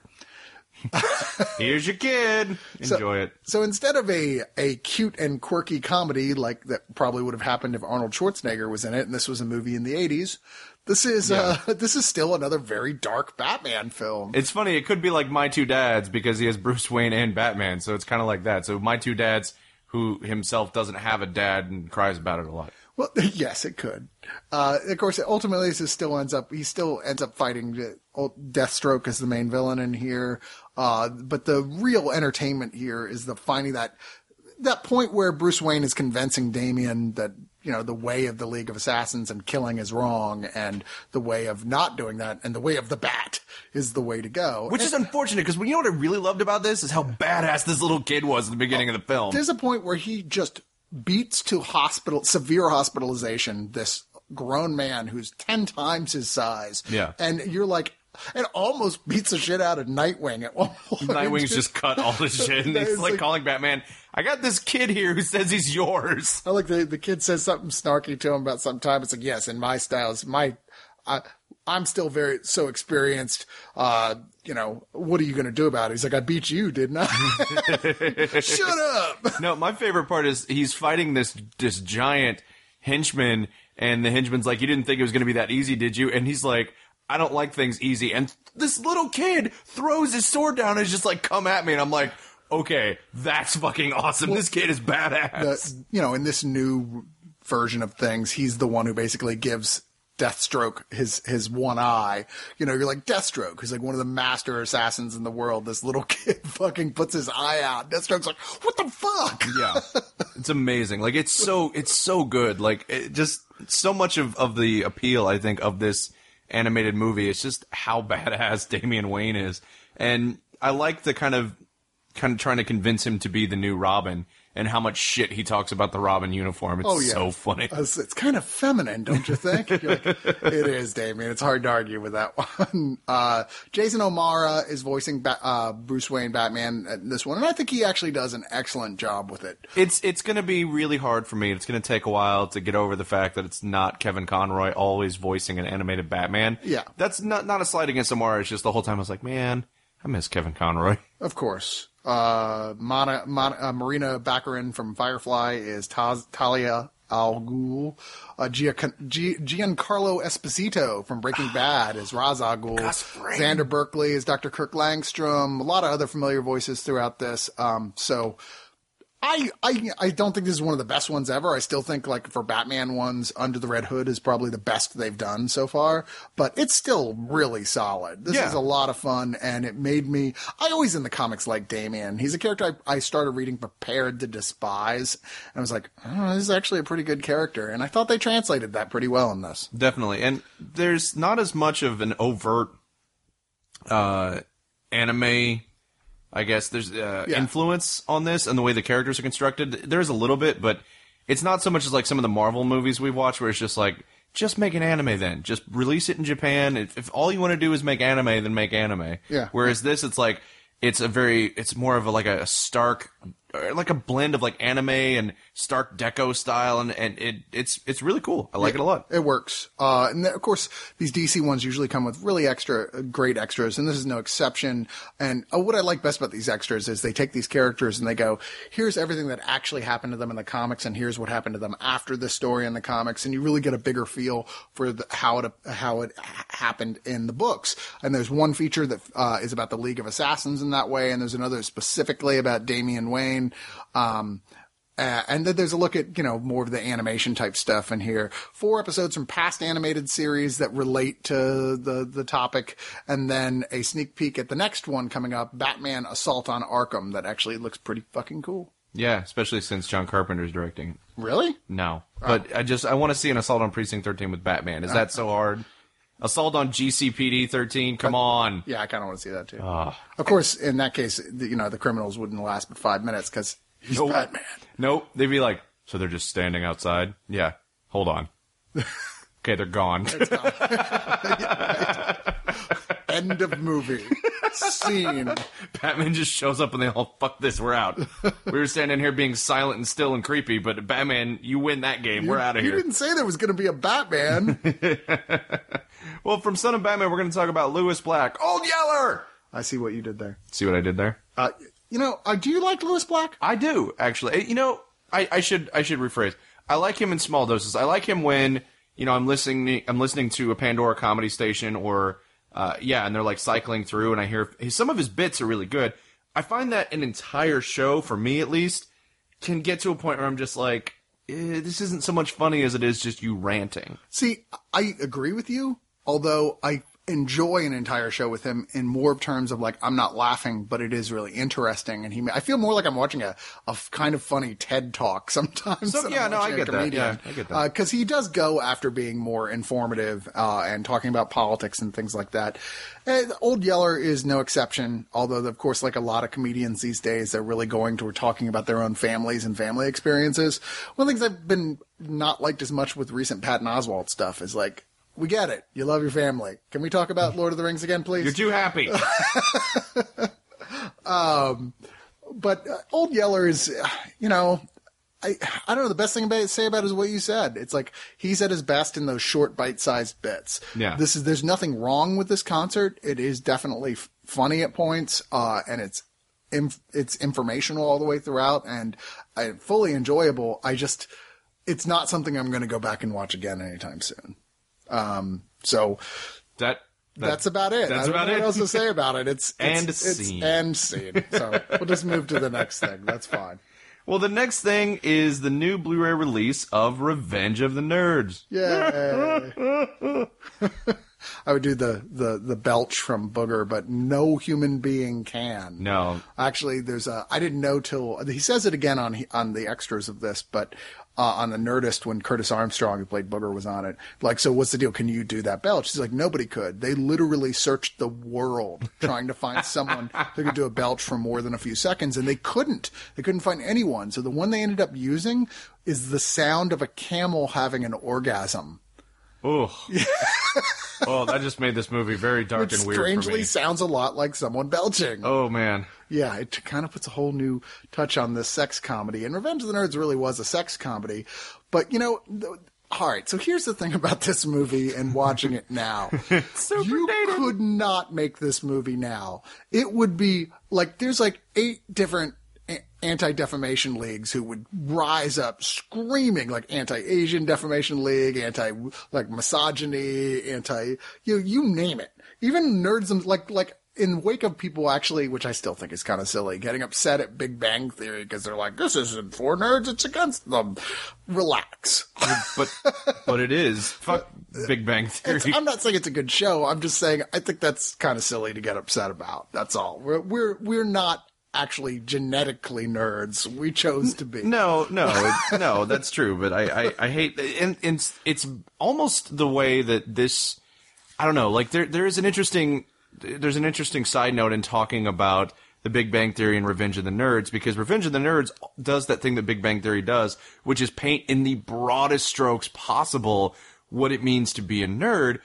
Here's your kid. Enjoy it. So instead of a a cute and quirky comedy like that probably would have happened if Arnold Schwarzenegger was in it, and this was a movie in the '80s, this is uh, this is still another very dark Batman film. It's funny. It could be like My Two Dads because he has Bruce Wayne and Batman, so it's kind of like that. So My Two Dads, who himself doesn't have a dad and cries about it a lot. Well, yes, it could. Uh, of course, ultimately, this still ends up. He still ends up fighting Deathstroke as the main villain in here. Uh, but the real entertainment here is the finding that that point where Bruce Wayne is convincing Damian that you know the way of the League of Assassins and killing is wrong, and the way of not doing that, and the way of the Bat is the way to go. Which is unfortunate because you know what I really loved about this is how badass this little kid was at the beginning of the film. There's a point where he just beats to hospital severe hospitalization this grown man who's 10 times his size. Yeah. And you're like and almost beats the shit out of Nightwing at one point. Nightwing's just cut all the shit, and he's It's like, like- calling Batman. I got this kid here who says he's yours. I like the the kid says something snarky to him about some time. It's like, yes, in my styles, my I I'm still very so experienced. Uh, you know, what are you going to do about it? He's like, I beat you, didn't I? Shut up. No, my favorite part is he's fighting this this giant henchman, and the henchman's like, "You didn't think it was going to be that easy, did you?" And he's like, "I don't like things easy." And this little kid throws his sword down and is just like, "Come at me!" And I'm like, "Okay, that's fucking awesome. this kid is badass." the, you know, in this new version of things, he's the one who basically gives Deathstroke his his one eye. You know, you're like Deathstroke, who's like one of the master assassins in the world. This little kid fucking puts his eye out. Deathstroke's like, what the fuck? yeah it's amazing like it's so it's so good like it just so much of of the appeal i think of this animated movie is just how badass damian wayne is and i like the kind of kind of trying to convince him to be the new robin and how much shit he talks about the robin uniform it's Oh, yeah. so funny It's, it's kind of feminine, don't you think? Like, it is, Damian. It's hard to argue with that one. Uh, Jason O'Mara is voicing ba- uh, Bruce Wayne Batman at this one, and I think he actually does an excellent job with it. it's it's going to be really hard for me. It's going to take a while to get over the fact that it's not Kevin Conroy always voicing an animated Batman. Yeah. that's not not a slight against O'Mara. It's just the whole time I was like, man, I miss Kevin Conroy. Of course. Uh, Mana, Mana, uh, Morena Baccarin from Firefly is Taz, Talia Al Ghul. Uh, Gia, G, Giancarlo Esposito from Breaking Bad is Ra's al Ghul. Xander Berkeley is Dr. Kirk Langstrom. A lot of other familiar voices throughout this. Um, so I, I I don't think this is one of the best ones ever. I still think like for Batman ones, Under the Red Hood is probably the best they've done so far, but it's still really solid. This Yeah. is a lot of fun, and it made me. I always in the comics like Damian. He's a character I, I started reading prepared to despise, and I was like, oh, this is actually a pretty good character, and I thought they translated that pretty well in this. Definitely. And there's not as much of an overt uh, anime, I guess, there's uh, Yeah. influence on this and the way the characters are constructed. There's a little bit, but it's not so much as like some of the Marvel movies we watch where it's just like, just make an anime then. Just release it in Japan. If, if all you want to do is make anime, then make anime. Yeah. Whereas this, it's like, it's a very, it's more of a, like a stark, like a blend of like anime and stark deco style, and, and it it's it's really cool. I like it a lot. It works. Uh, and of course, these DC ones usually come with really extra, uh, great extras, and this is no exception. And uh, what I like best about these extras is they take these characters and they go, here's everything that actually happened to them in the comics, and here's what happened to them after the story in the comics, and you really get a bigger feel for the, how it how it happened in the books. And there's one feature that uh, is about the League of Assassins in that way, and there's another specifically about Damian Wayne. Um, uh, and then there's a look at, you know, more of the animation type stuff in here. Four episodes from past animated series that relate to the, the topic. And then a sneak peek at the next one coming up, Batman Assault on Arkham, that actually looks pretty fucking cool. Yeah, especially since John Carpenter's directing. it. Really? No, but I just I want to see an assault on Precinct 13 with Batman. Is that so hard? Assault on GCPD 13. Come on. Yeah, I kind of want to see that too. Ah. Of course, in that case, the, you know, the criminals wouldn't last but five minutes because he's Nope. Batman. Nope. They'd be like, so they're just standing outside? Yeah. Hold on. okay, they're gone. End of movie. Scene. Batman just shows up and they all, fuck this, we're out. we were standing here being silent and still and creepy, but Batman, you win that game. we're out of here. You didn't say there was going to be a Batman. Well, from Son of Batman, we're going to talk about Lewis Black. Old Yeller! I see what you did there. See what I did there? Uh, you know, uh, do you like Lewis Black? I do actually. You know, I, I should I should rephrase. I like him in small doses. I like him when you know I'm listening I'm listening to a Pandora comedy station or uh, yeah, and they're like cycling through, and I hear some of his bits are really good. I find that an entire show, for me at least, can get to a point where I'm just like, eh, this isn't so much funny as it is just you ranting. See, I agree with you, although I enjoy an entire show with him in more terms of like I'm not laughing, but it is really interesting, and he. I feel more like I'm watching a, a kind of funny TED talk sometimes. So- yeah, no, I get that. comedian. Yeah, I get that. Because he does go after being more informative uh, and talking about politics and things like that. And Old Yeller is no exception, although of course, like a lot of comedians these days, they're really going toward talking about their own families and family experiences. One of the things I've been not liked as much with recent Patton Oswalt stuff is like. We get it. You love your family. Can we talk about Lord of the Rings again, please? You're too happy. but uh, Old Yeller is, uh, you know, I I don't know. The best thing about to say about it is what you said. It's like he's at his best in those short, bite-sized bits. Yeah. This is there's nothing wrong with this concert. It is definitely f- funny at points, uh, and it's inf- it's informational all the way throughout, and uh, fully enjoyable. I just it's not something I'm going to go back and watch again anytime soon. Um, so that, that that's about it. That's I don't about know it. What else to say about it? It's, it's And it's, scene. and scene. So we'll just move to the next thing. That's fine. Well, the next thing is the new Blu-ray release of Revenge of the Nerds. Yeah. I would do the, the, the belch from Booger, but no human being can. No, Actually, there's a. I didn't know till he says it again on on the extras of this, but uh, on the Nerdist when Curtis Armstrong, who played Booger, was on it. Like, so what's the deal? Can you do that belch? He's like, nobody could. They literally searched the world trying to find someone who could do a belch for more than a few seconds, and they couldn't. They couldn't find anyone. So the one they ended up using is the sound of a camel having an orgasm. Ooh. oh, that just made this movie very dark Which and weird strangely sounds a lot like someone belching. Oh man. Yeah, it kind of puts a whole new touch on this sex comedy. And Revenge of the Nerds really was a sex comedy. But, you know, th- all right, so here's the thing about this movie and watching it now. Super you dated. could not make this movie now. It would be like, there's like eight different a- anti-defamation leagues who would rise up screaming like anti-Asian defamation league, anti like misogyny, anti you you name it. Even nerds them like like in wake of people actually, which I still think is kind of silly, getting upset at Big Bang Theory because they're like, this isn't for nerds, it's against them. Relax. But but it is. Fuck Big Bang It's- Theory. I'm not saying it's a good show. I'm just saying I think that's kind of silly to get upset about. That's all. We're we're we're not actually genetically nerds. We chose to be. No, no, it, no. That's true, but I, I, I hate, and, and it's, it's almost the way that this. I don't know. Like there, there is an interesting, there's an interesting side note in talking about the Big Bang Theory and Revenge of the Nerds because Revenge of the Nerds does that thing that Big Bang Theory does, which is paint in the broadest strokes possible what it means to be a nerd,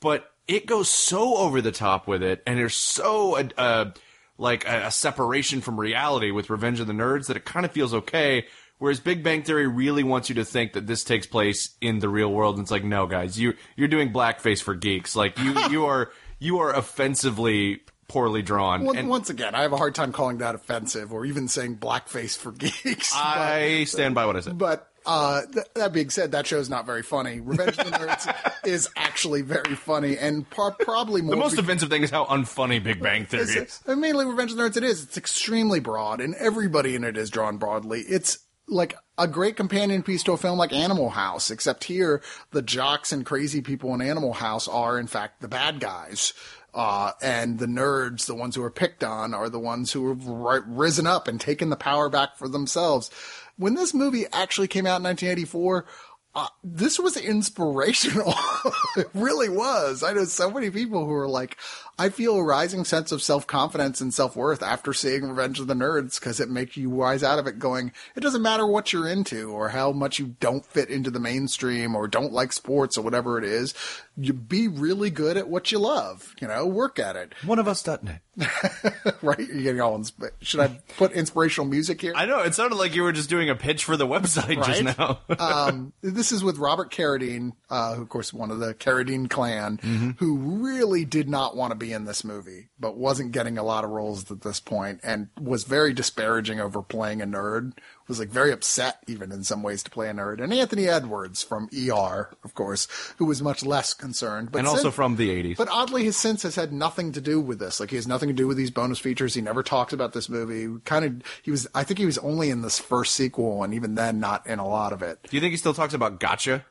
but it goes so over the top with it, and there's so uh, like a, a separation from reality with Revenge of the Nerds that it kind of feels okay. Whereas Big Bang Theory really wants you to think that this takes place in the real world, and it's like, no, guys, you you're doing blackface for geeks. Like you you are you are offensively poorly drawn. Once, and once again, I have a hard time calling that offensive or even saying blackface for geeks. I stand by what I said. But uh, th- that being said, that show's not very funny. Revenge of the Nerds is actually very funny and par- probably more. The most be- offensive thing is how unfunny Big Bang Theory is. It's- uh, mainly Revenge of the Nerds. It is. It's extremely broad, and everybody in it is drawn broadly. It's like a great companion piece to a film like Animal House, except here the jocks and crazy people in Animal House are in fact the bad guys. Uh, and the nerds, the ones who are picked on, are the ones who have ri- risen up and taken the power back for themselves. When this movie actually came out in 1984, uh, this was inspirational. it really was. I know so many people who are like, I feel a rising sense of self confidence and self worth after seeing Revenge of the Nerds because it makes you wise out of it going, it doesn't matter what you're into or how much you don't fit into the mainstream or don't like sports or whatever it is. You be really good at what you love, you know, work at it. One of us.net. right? You're getting all, insp- should I put inspirational music here? I know, it sounded like you were just doing a pitch for the website Right? just now. um, this is with Robert Carradine, uh, who, of course, one of the Carradine clan, who really did not want to be in this movie, but wasn't getting a lot of roles at this point, and was very disparaging over playing a nerd. Was like very upset, even in some ways, to play a nerd. And Anthony Edwards from ER, of course, who was much less concerned, but and also since- from the 80s. but oddly, his sense has had nothing to do with this. Like he has nothing to do with these bonus features. He never talks about this movie. Kind of, he was. I think he was only in this first sequel, and even then, not in a lot of it. Do you think he still talks about gotcha?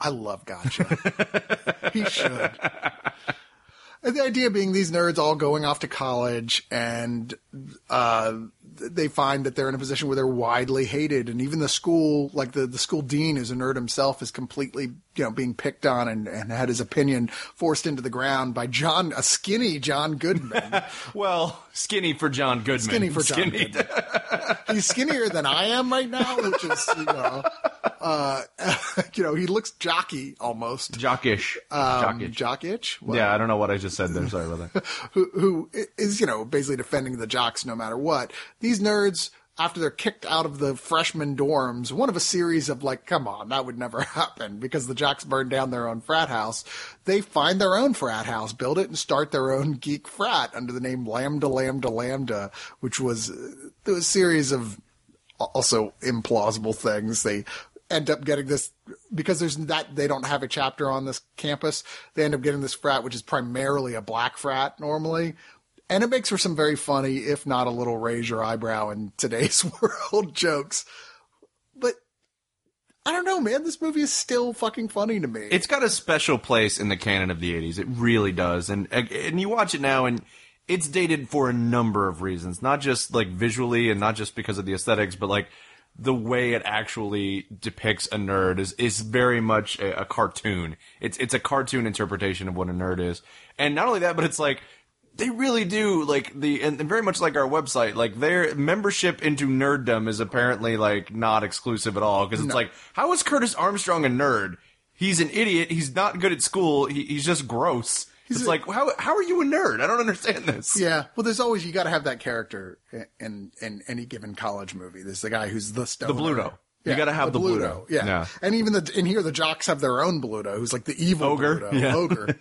I love Gotcha. he should. The idea being these nerds all going off to college and uh, they find that they're in a position where they're widely hated and even the school like the, the school dean is a nerd himself is completely you know being picked on and, and had his opinion forced into the ground by john a skinny john goodman Well, skinny for John Goodman. skinny for john Skinny. goodman he's skinnier than i am right now which is you know uh, you know he looks jockey almost Jockish. um, Jockish. jock itch Well, yeah, I don't know what I just said there. Sorry about that. who who is you know basically defending the jocks no matter what. These nerds after they're kicked out of the freshman dorms, one of a series of like, come on, that would never happen because the jocks burned down their own frat house. They find their own frat house, build it, and start their own geek frat under the name Lambda Lambda Lambda, which was uh, a series of also implausible things. They end up getting this because there's that they don't have a chapter on this campus. They end up getting this frat, which is primarily a black frat normally. And it makes for some very funny, if not a little raise your eyebrow in today's world jokes. But I don't know, man. This movie is still fucking funny to me. It's got a special place in the canon of the 80s. It really does. And and you watch it now and it's dated for a number of reasons, not just like visually and not just because of the aesthetics, but like the way it actually depicts a nerd is is very much a, a cartoon. It's it's a cartoon interpretation of what a nerd is. And not only that, but it's like they really do like the and, and very much like our website like their membership into nerddom is apparently like not exclusive at all because it's like how is curtis armstrong a nerd? He's an idiot. He's not good at school. He, he's just gross. It's a- like how how are you a nerd? I don't understand this. Yeah, well, there's always you got to have that character in, in in any given college movie. There's the guy who's the stoner. Bluto. You gotta have the Bluto. Yeah. Yeah. and even the in here the jocks have their own Bluto, who's like the evil Ogre. Bluto, Yeah. ogre,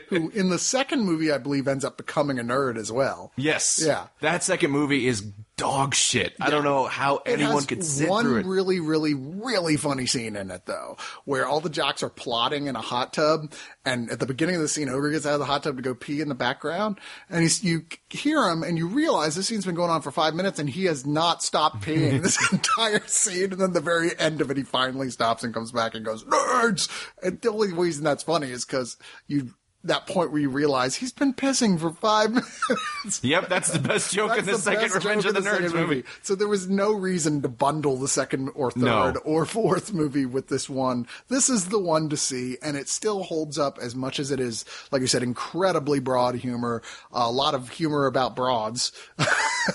who in the second movie I believe ends up becoming a nerd as well. yes Yeah. that second movie is dog shit. I don't know how It anyone could sit one through it. really, really, really funny scene in it though, where all the jocks are plotting in a hot tub, and at the beginning of the scene, Ogre gets out of the hot tub to go pee in the background, and he's you hear him, and you realize this scene's been going on for five minutes, and he has not stopped peeing this entire scene, and then the very end of it, he finally stops and comes back and goes nerds, and the only reason that's funny is because you. That point where you realize he's been pissing for five minutes. yep that's the best joke in the, That's second revenge of the in nerds second movie So there was no reason to bundle the second or third No. or fourth movie with this one. This is the one to see, and it still holds up as much as it is, like you said, incredibly broad humor. A lot of humor about broads.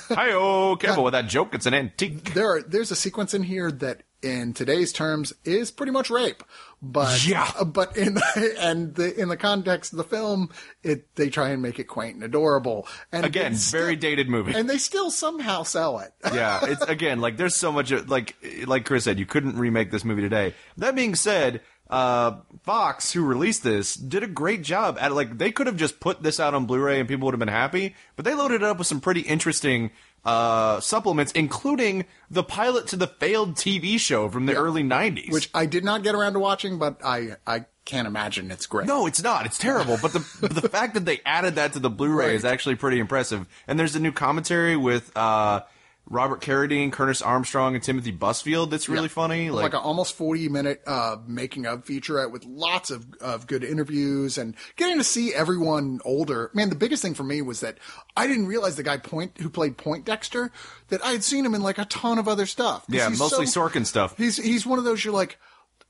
hi-oh careful with that joke it's an antique there are there's a sequence in here that in today's terms is pretty much rape but Yeah. but in and the in the context of the film it they try and make it quaint and adorable and again very dated movie and they still somehow sell it yeah, it's again like there's so much like like Chris said, you couldn't remake this movie today. That being said, uh, Fox, who released this, did a great job at like they could have just put this out on Blu-ray and people would have been happy, but they loaded it up with some pretty interesting uh, supplements, including the pilot to the failed TV show from the early '90s. which I did not get around to watching, but I I can't imagine it's great. No, it's not. It's terrible. But the the fact that they added that to the Blu-ray is actually pretty impressive. And there's a new commentary with uh, Robert Carradine, Curtis Armstrong, and Timothy Busfield. That's really Yeah. funny. like, Like, an almost 40 minute uh, making of featurette with lots of, of good interviews and getting to see everyone older. Man, the biggest thing for me was that I didn't realize the guy Point who played Poindexter that I had seen him in like a ton of other stuff. yeah, mostly so- Sorkin stuff. He's he's one of those you're like,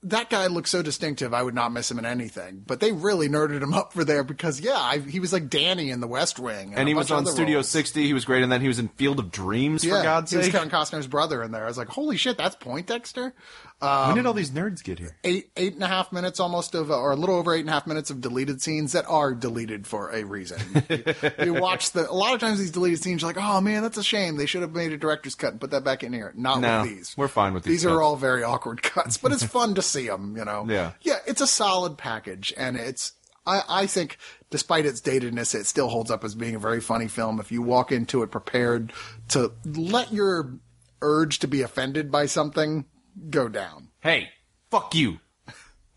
that guy looks so distinctive. I would not miss him in anything. But they really nerded him up for there because yeah, I, he was like Danny in The West Wing, And a he was on Studio roles. 60. He was great and then He was in Field of Dreams, Yeah, for God's sake. he was. Kevin Costner's brother in there. I was like, holy shit, that's Poindexter. When did um, all these nerds get here? Eight eight and a half minutes almost of, or a little over eight and a half minutes of deleted scenes that are deleted for a reason. you, you watch the a lot of times these deleted scenes, you're like, oh man, that's a shame. They should have made a director's cut and put that back in here. Not No, with these. we're fine with these These are all very awkward cuts, but it's fun to see them. You know. Yeah. Yeah, it's a solid package, and it's. I, I think, despite its datedness, it still holds up as being a very funny film. If you walk into it prepared to let your urge to be offended by something go down. Hey, fuck you.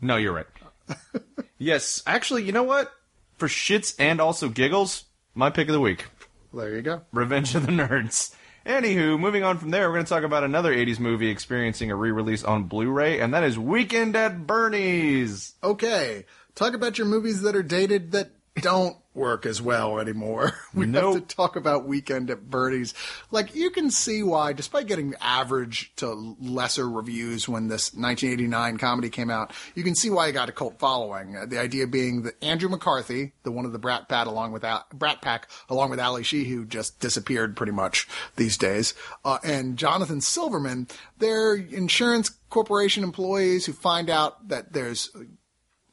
No, you're right. yes, actually, you know what? For shits and also giggles, my pick of the week. There you go. Revenge of the Nerds. Anywho, moving on from there, we're going to talk about another 80s movie experiencing a re release on Blu ray, and that is Weekend at Bernie's. Okay, talk about your movies that are dated that don't work as well anymore. We have to talk about Weekend at Bernie's. Like, you can see why, despite getting average to lesser reviews when this 1989 comedy came out, you can see why it got a cult following. Uh, the idea being that Andrew McCarthy, the one of the Brat Pack, along with Al- Brat Pack, along with Ally Sheedy, who just disappeared pretty much these days, uh, and Jonathan Silverman, they're insurance corporation employees who find out that there's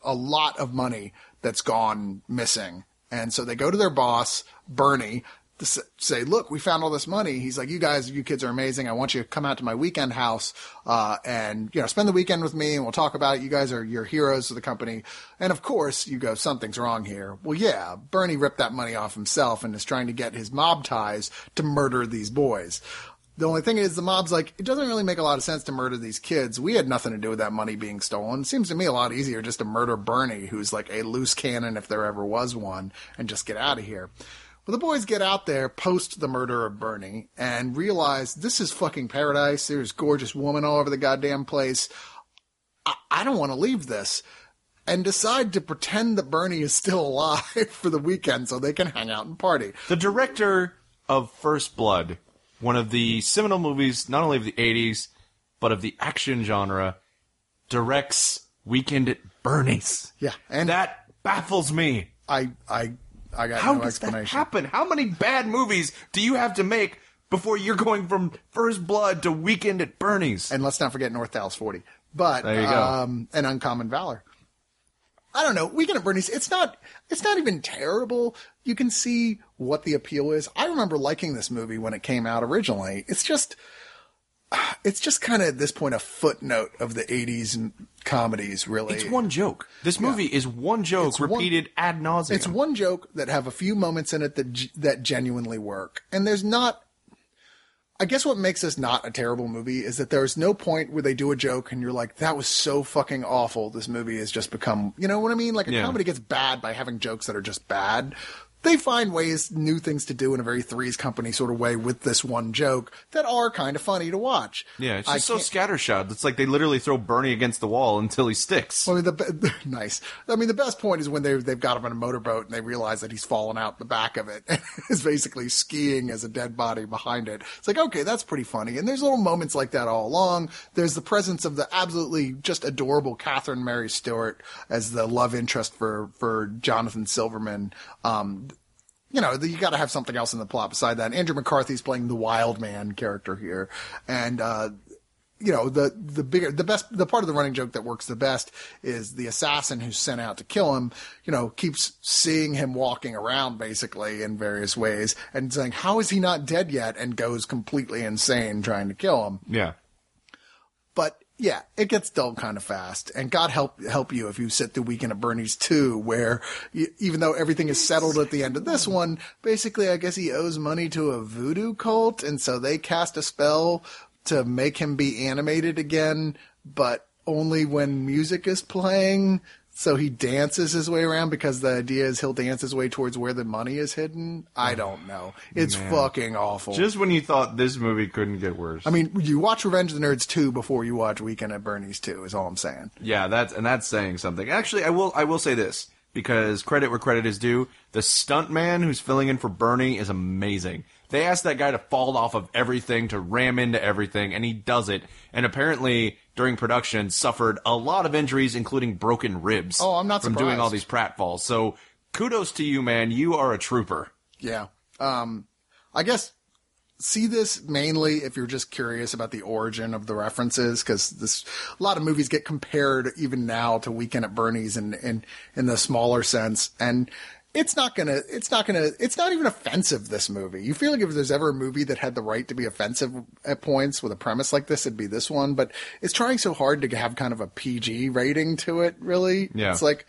a lot of money that's gone missing. And so they go to their boss, Bernie, to say, look, we found all this money. He's like, you guys, you kids are amazing. I want you to come out to my weekend house, uh, and, you know, spend the weekend with me and we'll talk about it. You guys are your heroes of the company. And of course, you go, something's wrong here. Well, yeah, Bernie ripped that money off himself and is trying to get his mob ties to murder these boys. The only thing is, the mob's like, it doesn't really make a lot of sense to murder these kids. We had nothing to do with that money being stolen. Seems to me a lot easier just to murder Bernie, who's like a loose cannon if there ever was one, and just get out of here. Well, the boys get out there post the murder of Bernie and realize this is fucking paradise. There's gorgeous woman all over the goddamn place. I, I don't want to leave this. And decide to pretend that Bernie is still alive for the weekend so they can hang out and party. The director of First Blood, one of the seminal movies, not only of the 80s, but of the action genre, directs Weekend at Bernie's. Yeah, and that baffles me. I, I, I got How no does that explanation. happen? How many bad movies do you have to make before you're going from First Blood to Weekend at Bernie's? and let's not forget North Dallas 40. But There you go. um and Uncommon Valor. I don't know. Weekend at Bernie's, it's not it's not even terrible. You can see what the appeal is. I remember liking this movie when it came out originally. It's just it's just kind of at this point a footnote of the 80s comedies really. It's one joke. This movie is one joke It's one- repeated ad nauseum. It's one joke that have a few moments in it that that genuinely work, and there's not. I guess what makes this not a terrible movie is that there's no point where they do a joke and you're like, "That was so fucking awful." This movie has just become, you know what I mean? Like a Yeah. comedy gets bad by having jokes that are just bad. They find ways, new things to do in a very Three's Company sort of way with this one joke that are kind of funny to watch. yeah, it's just so scattershot. It's like they literally throw Bernie against the wall until he sticks. I mean, the be- nice. I mean, the best point is when they they've got him in a motorboat and they realize that he's fallen out the back of it and is basically skiing as a dead body behind it. It's like, okay, that's pretty funny. And there's little moments like that all along. There's the presence of the absolutely just adorable Catherine Mary Stewart as the love interest for for Jonathan Silverman. Um, you know, you got to have something else in the plot beside that. Andrew McCarthy's playing the wild man character here, and uh, you know the the bigger the best the part of the running joke that works the best is the assassin who's sent out to kill him you know keeps seeing him walking around basically in various ways and saying how is he not dead yet and goes completely insane trying to kill him yeah. but yeah, it gets dull kind of fast. And God help help you if you sit through Weekend at Bernie's too, where you, even though everything is settled at the end of this one, basically I guess he owes money to a voodoo cult, and so they cast a spell to make him be animated again, but only when music is playing. So he dances his way around because the idea is he'll dance his way towards where the money is hidden. I oh, don't know. It's fucking awful. Just when you thought this movie couldn't get worse. I mean, you watch Revenge of the Nerds 2 before you watch Weekend at Bernie's 2, is all I'm saying. Yeah, that's and that's saying something. Actually, I will I will say this because credit where credit is due. The stunt man who's filling in for Bernie is amazing. They asked that guy to fall off of everything, to ram into everything, and he does it. And apparently, during production, suffered a lot of injuries, including broken ribs. Oh, I'm not from doing all these pratfalls. So, kudos to you, man. You are a trooper. Yeah. Um, I guess see this mainly if you're just curious about the origin of the references, because this a lot of movies get compared even now to Weekend at Bernie's in in in the smaller sense, and it's not gonna it's not gonna it's not even offensive. This movie, you feel like if there's ever a movie that had the right to be offensive at points with a premise like this, it'd be this one. But it's trying so hard to have kind of a PG rating to it. Really, Yeah. It's like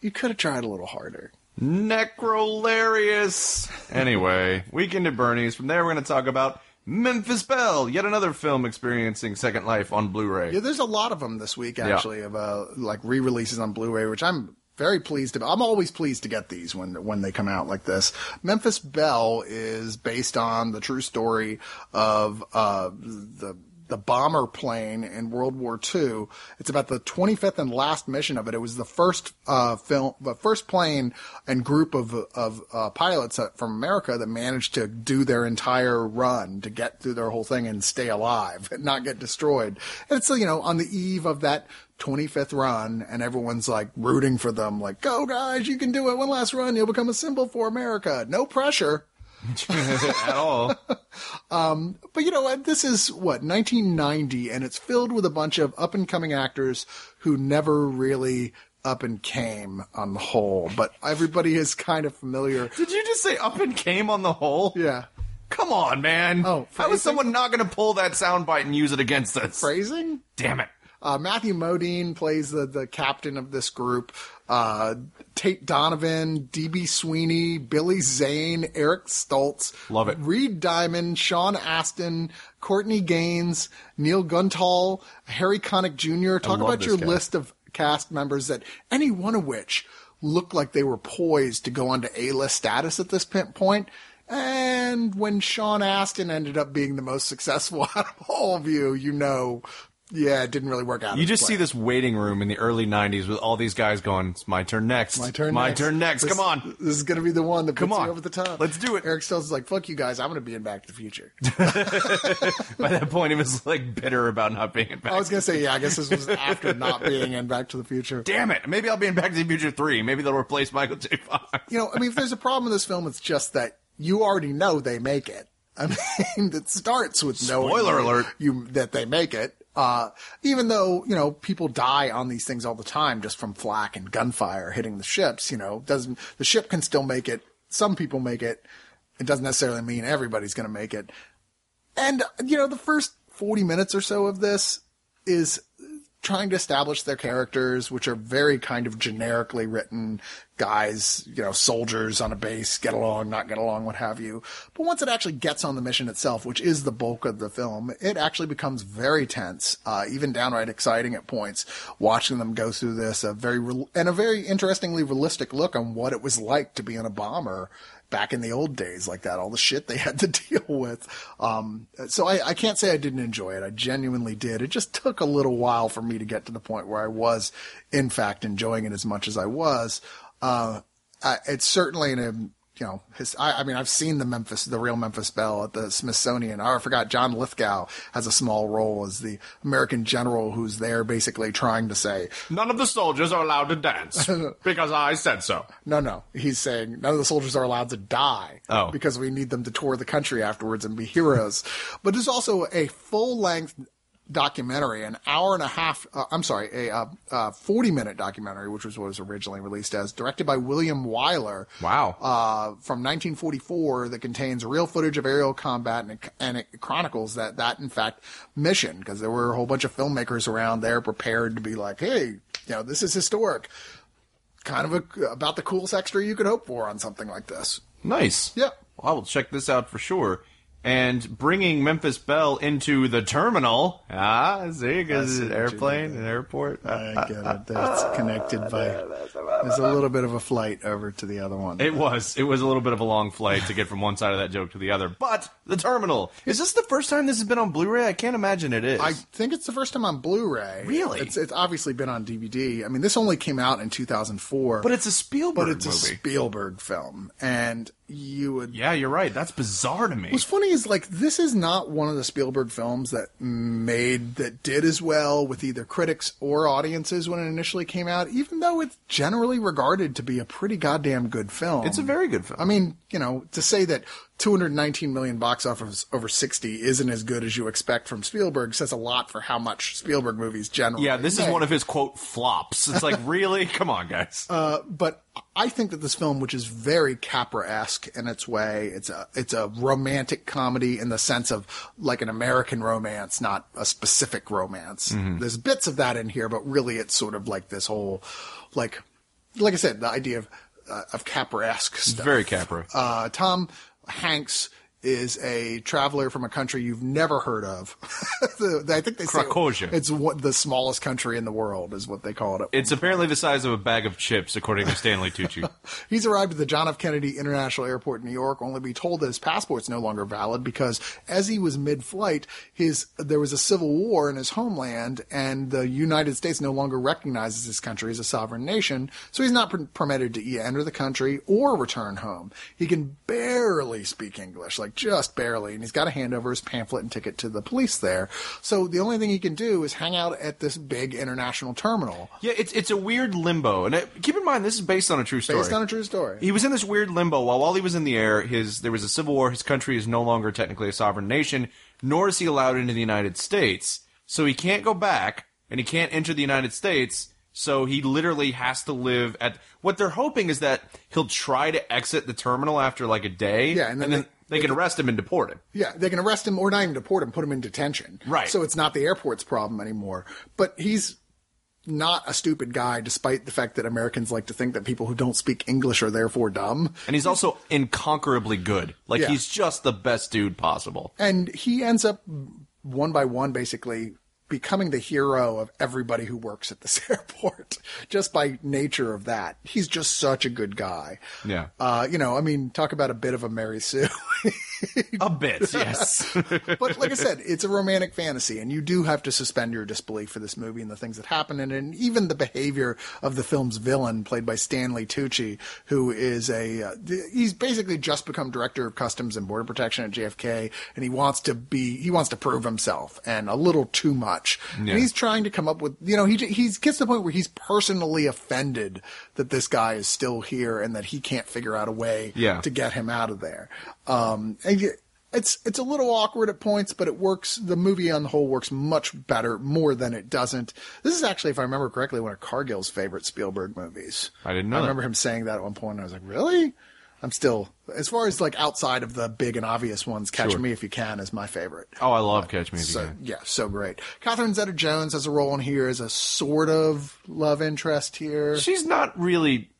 you could have tried a little harder. Necrolarious. Anyway, Weekend at Bernie's. From there, we're going to talk about Memphis Belle, yet another film experiencing second life on Blu-ray. Yeah, there's a lot of them this week actually of uh, like re-releases on Blu-ray, which I'm very pleased about. I'm always pleased to get these when when they come out like this. Memphis Belle is based on the true story of uh, the the bomber plane in World War II. It's about the 25th and last mission of it. It was the first uh, film, the first plane and group of of uh, pilots from America that managed to do their entire run to get through their whole thing and stay alive and not get destroyed. And it's you know on the eve of that 25th run, and everyone's like rooting for them, like go guys, you can do it. One last run, you'll become a symbol for America. No pressure. At all. Um, but you know what? This is what 1990, and it's filled with a bunch of up and coming actors who never really up and came on the whole. But everybody is kind of familiar. Did you just say up and came on the whole? Yeah, Come on, man. Oh, How phrasing? is someone not going to pull that soundbite and use it against us? phrasing. Damn it. Uh, Matthew Modine plays the, the captain of this group. Uh, Tate Donovan, D.B. Sweeney, Billy Zane, Eric Stoltz. Love it. Reed Diamond, Sean Astin, Courtney Gaines, Neil Giuntoli, Harry Connick Jr. Talk about your guy. list of cast members that any one of which looked like they were poised to go on to A-list status at this point. And when Sean Astin ended up being the most successful out of all of you, you know, yeah, it didn't really work out. You just see this waiting room in the early 90s with all these guys going, it's my turn next. My turn. Next. My next. turn next. This- Come on. This is going to be the one that Come puts on. you over the top. Let's do it. Eric Stoltz is like, "Fuck you guys! I'm going to be in Back to the Future." By that point, he was like bitter about not being in Back I was going to say, yeah, I guess this was after not being in Back to the Future. Damn it. Maybe I'll be in Back to the Future 3. Maybe they'll replace Michael J. Fox. You know, I mean, if there's a problem with this film, it's just that you already know they make it. I mean, it starts with knowing Spoiler alert. you that they make it. Uh, even though you know people die on these things all the time just from flak and gunfire hitting the ships, you know, doesn't the ship can still make it? Some people make it. It doesn't necessarily mean everybody's going to make it. And you know, the first forty minutes or so of this is trying to establish their characters, which are very kind of generically written guys, you know, soldiers on a base, get along, not get along, what have you. But once it actually gets on the mission itself, which is the bulk of the film, it actually becomes very tense, uh, even downright exciting at points, watching them go through this, a very, real and a very interestingly realistic look on what it was like to be in a bomber back in the old days like that, all the shit they had to deal with. Um, so I, I can't say I didn't enjoy it. I genuinely did. It just took a little while for me to get to the point where I was, in fact, enjoying it as much as I was. Uh, I, it's certainly an, you know, his, I, I mean, I've seen the Memphis, the real Memphis Belle at the Smithsonian. Oh, I forgot John Lithgow has a small role as the American general who's there basically trying to say, None of the soldiers are allowed to dance because I said so. No, no. He's saying none of the soldiers are allowed to die. Oh. Because we need them to tour the country afterwards and be heroes. but there's also a full length documentary, an hour and a half, uh, I'm sorry, a uh, uh, 40 minute documentary, which was what was originally released as, directed by William Wyler. Wow. Uh, from 1944 that contains real footage of aerial combat and it, and it chronicles that, that in fact mission because there were a whole bunch of filmmakers around there prepared to be like, hey, you know, this is historic kind of a, about the coolest extra you could hope for on something like this. Nice. Yeah. Well, I will check this out for sure. And bringing Memphis Belle into the terminal. Ah, see, because an airplane, an airport. I get it. That's connected by. There's a little bit of a flight over to the other one. It was. It was a little bit of a long flight to get from one side of that joke to the other. But the terminal. Is this the first time this has been on Blu-ray? I can't imagine it is. I think it's the first time on Blu-ray. Really? It's it's obviously been on DVD. I mean, this only came out in 2004. but it's a Spielberg but it's a. Spielberg film, and you would. yeah, you're right. That's bizarre to me. What's funny is like this is not one of the Spielberg films that made that did as well with either critics or audiences when it initially came out. Even though it's generally regarded to be a pretty goddamn good film. It's a very good film. I mean, you know, to say that 219 million box office over 60 isn't as good as you expect from Spielberg says a lot for how much Spielberg movies generally. yeah, this is one of his quote flops. It's like, really? Come on, guys. Uh, but I think that this film, which is very Capra-esque in its way, it's a it's a romantic comedy in the sense of like an American romance, not a specific romance. There's bits of that in here, but really it's sort of like this whole, like, like I said, the idea of uh, of Capra-esque stuff. very Capra. Uh, Tom Hanks is a traveler from a country you've never heard of. I think they say it's what the smallest country in the world is what they call it. It's apparently the size of a bag of chips, according to Stanley Tucci. He's arrived at the John F. Kennedy International Airport in New York, only to be told that his passport's no longer valid because as he was mid-flight, his there was a civil war in his homeland, and the United States no longer recognizes this country as a sovereign nation, so he's not per- permitted to enter the country or return home. He can barely speak English, like just barely, and he's got to hand over his pamphlet and ticket to the police there. So the only thing he can do is hang out at this big international terminal. yeah, it's it's a weird limbo, and it, keep in mind this is based on a true story. Based on a true story. He was in this weird limbo while while he was in the air. His there was a civil war. His country is no longer technically a sovereign nation, nor is he allowed into the United States. So he can't go back, and he can't enter the United States. So he literally has to live at. What they're hoping is that he'll try to exit the terminal after like a day. Yeah, and then then they- can arrest him and deport him. Yeah, they can arrest him or not even deport him, put him in detention. Right. So it's not the airport's problem anymore. But he's not a stupid guy, despite the fact that Americans like to think that people who don't speak English are therefore dumb. And he's also inconquerably good. Like Yeah. he's just the best dude possible. And he ends up one by one, basically becoming the hero of everybody who works at this airport just by nature of that. He's just such a good guy. Yeah. Uh, you know, I mean, talk about a bit of a Mary Sue. A bit, yes. but like I said, it's a romantic fantasy, and you do have to suspend your disbelief for this movie and the things that happen in it, and even the behavior of the film's villain, played by Stanley Tucci, who is a uh, he's basically just become director of customs and border protection at JFK, and he wants to be he wants to prove himself, and a little too much, Yeah. and he's trying to come up with you know he he gets to the point where he's personally offended that this guy is still here and that he can't figure out a way Yeah. to get him out of there. Um, and it's it's a little awkward at points, but it works. The movie on the whole works much better, more than it doesn't. This is actually, if I remember correctly, one of Cargill's favorite Spielberg movies. I didn't know I that. remember him saying that at one point. And I was like, really? I'm still, as far as like outside of the big and obvious ones, Catch Sure. Me If You Can is my favorite. Oh, I love Catch Me If You Can. yeah, so great. Catherine Zeta-Jones has a role in here as a sort of love interest here. She's not really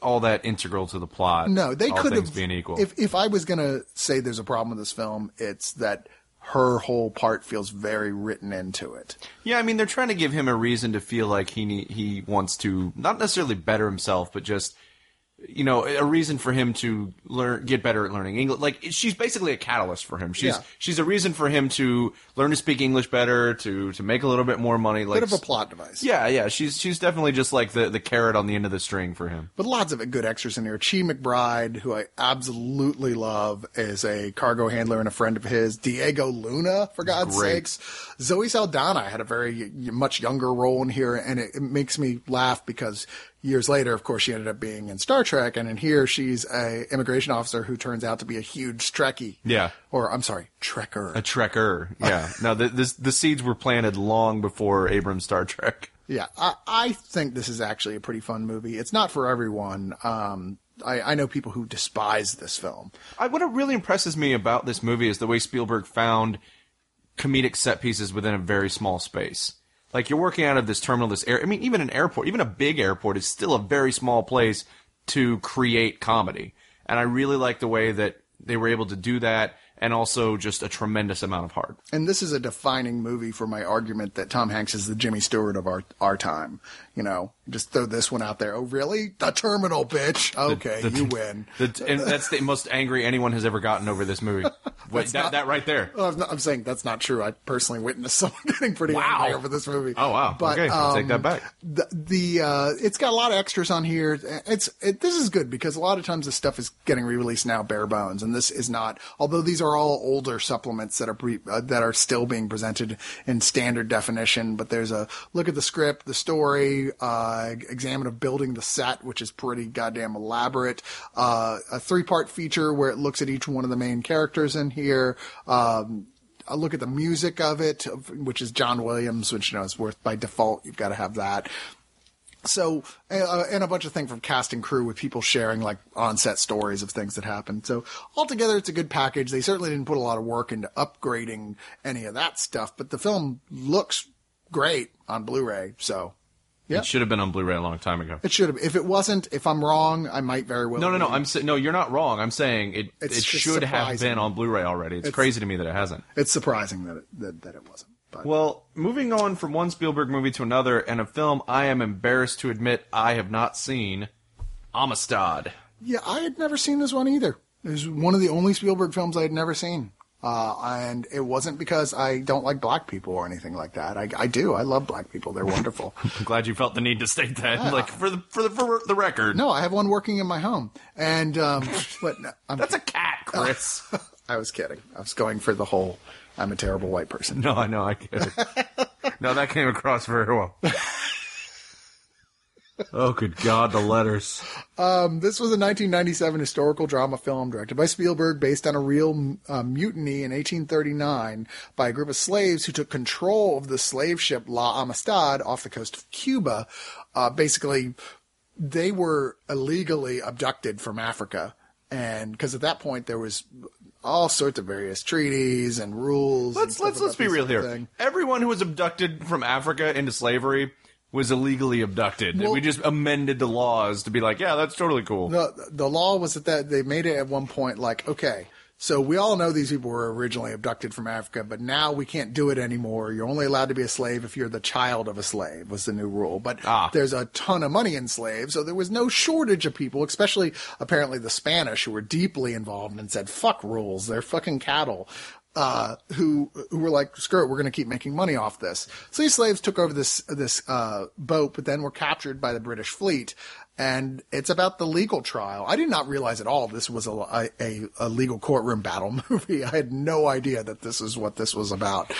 all that integral to the plot. No, they could have. being equal. If if I was gonna say there's a problem with this film, it's that her whole part feels very written into it. yeah, I mean, they're trying to give him a reason to feel like he ne- he wants to not necessarily better himself, but just you know a reason for him to learn get better at learning English. Like she's basically a catalyst for him. She's Yeah. she's a reason for him to learn to speak English better, to to make a little bit more money. Like Bit of a plot device. Yeah, yeah, she's she's definitely just like the the carrot on the end of the string for him. But lots of good extras in here. Chi McBride, who I absolutely love, is a cargo handler and a friend of his. Diego Luna, for God's great. sakes. Zoe Saldana had a very much younger role in here, and it, it makes me laugh because years later, of course, she ended up being in Star Trek, and in here she's a immigration officer who turns out to be a huge Trekkie. Yeah. Or I'm sorry, Trekker. A Trekker, yeah. no, the, this, the seeds were planted long before Abrams' Star Trek. Yeah, I, I think this is actually a pretty fun movie. It's not for everyone. Um, I, I know people who despise this film. I, what really impresses me about this movie is the way Spielberg found comedic set pieces within a very small space. Like you're working out of this terminal, this air. I mean, even an airport, even a big airport, is still a very small place to create comedy. And I really like the way that they were able to do that. and also just a tremendous amount of heart. And this is a defining movie for my argument that Tom Hanks is the Jimmy Stewart of our our time. You know, just throw this one out there. Oh, really? The Terminal, bitch. Okay, the- you win. The, and that's the most angry anyone has ever gotten over this movie. Wait, that, not- that right there. I'm, not- I'm saying that's not true. I personally witnessed someone getting pretty Wow. angry over this movie. Oh wow. But, okay, I'll take um, that back. the, the uh, it's got a lot of extras on here. It's it, this is good because a lot of times this stuff is getting re-released now bare bones, and this is not. Although these are all older supplements that are pre, uh, that are still being presented in standard definition, but there's a look at the script, the story, uh, examine of building the set, which is pretty goddamn elaborate. Uh, a three-part feature where it looks at each one of the main characters in here. Um, a look at the music of it, which is John Williams, which you know is worth by default. You've got to have that. So, uh, and a bunch of things from cast and crew with people sharing like on-set stories of things that happened. So altogether, it's a good package. They certainly didn't put a lot of work into upgrading any of that stuff, but the film looks great on Blu-ray. So, yeah, It should have been on Blu-ray a long time ago. it should have. If it wasn't, if I'm wrong, I might very well. No, no, no. be. I'm sa- no. You're not wrong. I'm saying it. It's it should have been on Blu-ray already. It's, crazy to me that it hasn't. It's surprising that it, that, that it wasn't. But Well, moving on from one Spielberg movie to another, and a film I am embarrassed to admit I have not seen, Amistad. Yeah, I had never seen this one either. It was one of the only Spielberg films I had never seen. Uh, and it wasn't because I don't like black people or anything like that. I, I do. I love black people. They're wonderful. I'm glad you felt the need to state that, like for the for the for the record. no, I have one working in my home. And, um, but no, I'm, that's a cat, Chris. I was kidding. I was going for the whole, I'm a terrible white person. no, I know. I get it. no, that came across very well. Oh, good God, the letters. This was a 1997 historical drama film directed by Spielberg based on a real uh, mutiny in 1839 by a group of slaves who took control of the slave ship La Amistad off the coast of Cuba. Uh, basically, they were illegally abducted from Africa. And because at that point there was all sorts of various treaties and rules. Let's stuff let's let's be real here. thing. Everyone who was abducted from Africa into slavery was illegally abducted. Well- we just amended the laws to be like, yeah, that's totally cool. the the law was that, that they made it at one point like okay so we all know these people were originally abducted from africa but now we can't do it anymore you're only allowed to be a slave if you're the child of a slave was the new rule but Ah. there's a ton of money in slaves so there was no shortage of people especially apparently the spanish who were deeply involved and said fuck rules they're fucking cattle uh, who who were like, screw it, we're going to keep making money off this. So these slaves took over this this uh, boat, but then were captured by the British fleet. And it's about the legal trial. I did not realize at all this was a, a, a legal courtroom battle movie. I had no idea that this is what this was about.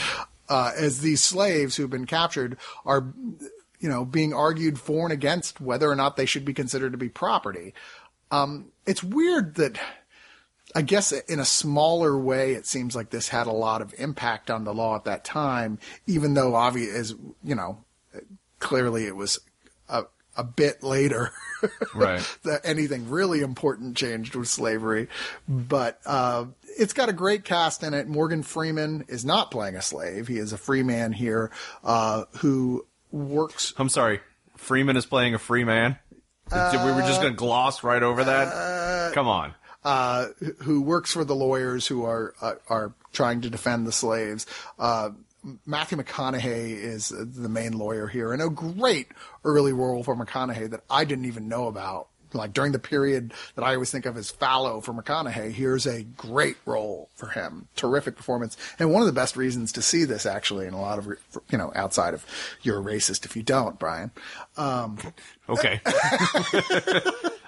Uh, as these slaves who've been captured are, you know, being argued for and against whether or not they should be considered to be property. Um, it's weird that I guess in a smaller way, it seems like this had a lot of impact on the law at that time, even though obvious, as you know, clearly it was a, a bit later Right. that anything really important changed with slavery. But uh, it's got a great cast in it. Morgan Freeman is not playing a slave; he is a free man here uh, who works I'm sorry. Freeman is playing a free man. we were just going to gloss right over that. Come on. Uh, who works for the lawyers who are uh, are trying to defend the slaves. Uh, Matthew McConaughey is the main lawyer here, and a great early role for McConaughey that I didn't even know about. Like during the period that I always think of as fallow for McConaughey, here's a great role for him. Terrific performance, and one of the best reasons to see this actually in a lot of re- you know outside of you're a racist if you don't, Brian. Um, okay.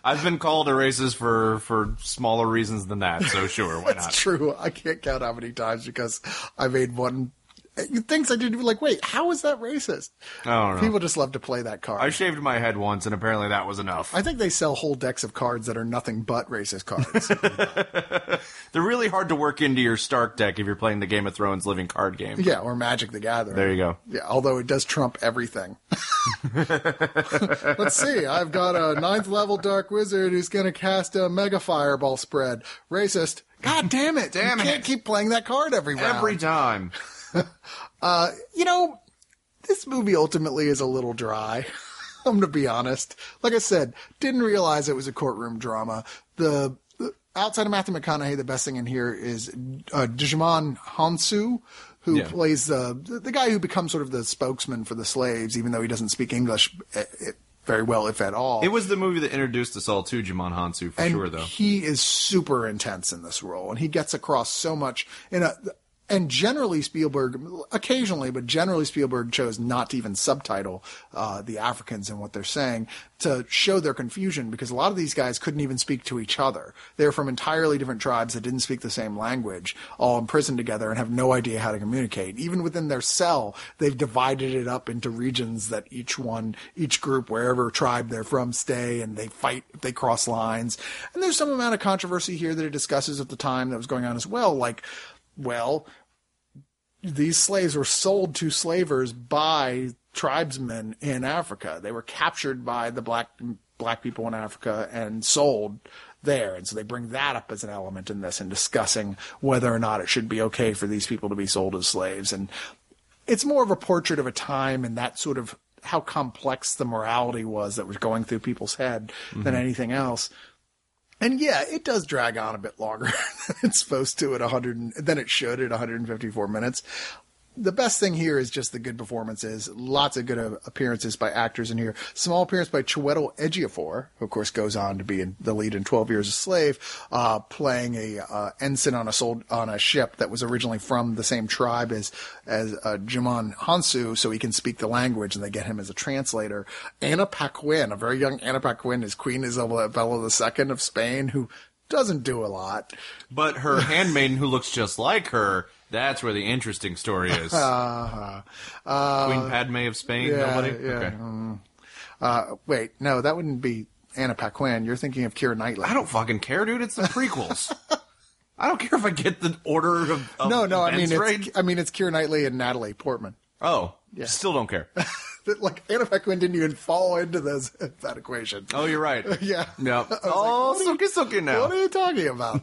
I've been called a racist for, for smaller reasons than that, so sure, why It's not? true. I can't count how many times because I made one things I didn't even like. Wait, how is that racist? I don't know. People just love to play that card. I shaved my head once, and apparently that was enough. I think they sell whole decks of cards that are nothing but racist cards. They're really hard to work into your Stark deck if you're playing the Game of Thrones living card game. yeah, or Magic the Gathering. There you go. Yeah, although it does trump everything. Let's see. I've got a ninth level dark wizard who's going to cast a mega fireball spread. Racist. God damn it! Damn you it. can't keep playing that card every round. Every time. you know, this movie ultimately is a little dry. I'm going to be honest. Like I said, didn't realize it was a courtroom drama. The outside of Matthew McConaughey, the best thing in here is uh, Djimon Hounsou, who Yeah. plays the the guy who becomes sort of the spokesman for the slaves, even though he doesn't speak English eh, eh, very well, if at all. It was the movie that introduced us all to Djimon Hounsou for and sure, though. he is super intense in this role, and he gets across so much in a. And generally, Spielberg, occasionally, but generally, Spielberg chose not to even subtitle uh, the Africans and what they're saying to show their confusion because a lot of these guys couldn't even speak to each other. They're from entirely different tribes that didn't speak the same language, all imprisoned together and have no idea how to communicate. Even within their cell, they've divided it up into regions that each one, each group, wherever tribe they're from, stay and they fight they cross lines. And there's some amount of controversy here that it discusses at the time that was going on as well. Like, well, these slaves were sold to slavers by tribesmen in Africa. They were captured by the black black people in Africa and sold there. And so they bring that up as an element in this and discussing whether or not it should be okay for these people to be sold as slaves. And it's more of a portrait of a time and that sort of how complex the morality was that was going through people's head than mm-hmm. anything else. And yeah, it does drag on a bit longer than it's supposed to at 100 and- than it should at 154 minutes. The best thing here is just the good performances. Lots of good uh, appearances by actors in here. Small appearance by Chiwetel Ejiofor, who of course goes on to be in the lead in 12 Years a Slave, uh, playing a uh, ensign on a sold, on a ship that was originally from the same tribe as as uh, Djimon Hounsou, so he can speak the language, and they get him as a translator. Anna Paquin, a very young Anna Paquin, is Queen Isabella II of Spain, who doesn't do a lot. But her handmaiden, who looks just like her, that's where the interesting story is. Uh, Queen Padme of Spain? yeah, Nobody? yeah. Okay. Uh, wait, no, that wouldn't be Anna Paquin. You're thinking of Keira Knightley. I don't fucking care, dude. It's the prequels. I don't care if I get the order of, of no, no, I mean right. I mean it's Keira Knightley and Natalie Portman. Oh, yeah. still don't care. That, like Anna Paquin didn't even fall into this that equation. Oh, you're right. Yeah. Yep. Oh, like, what are Sookie Sookie now. What are you talking about?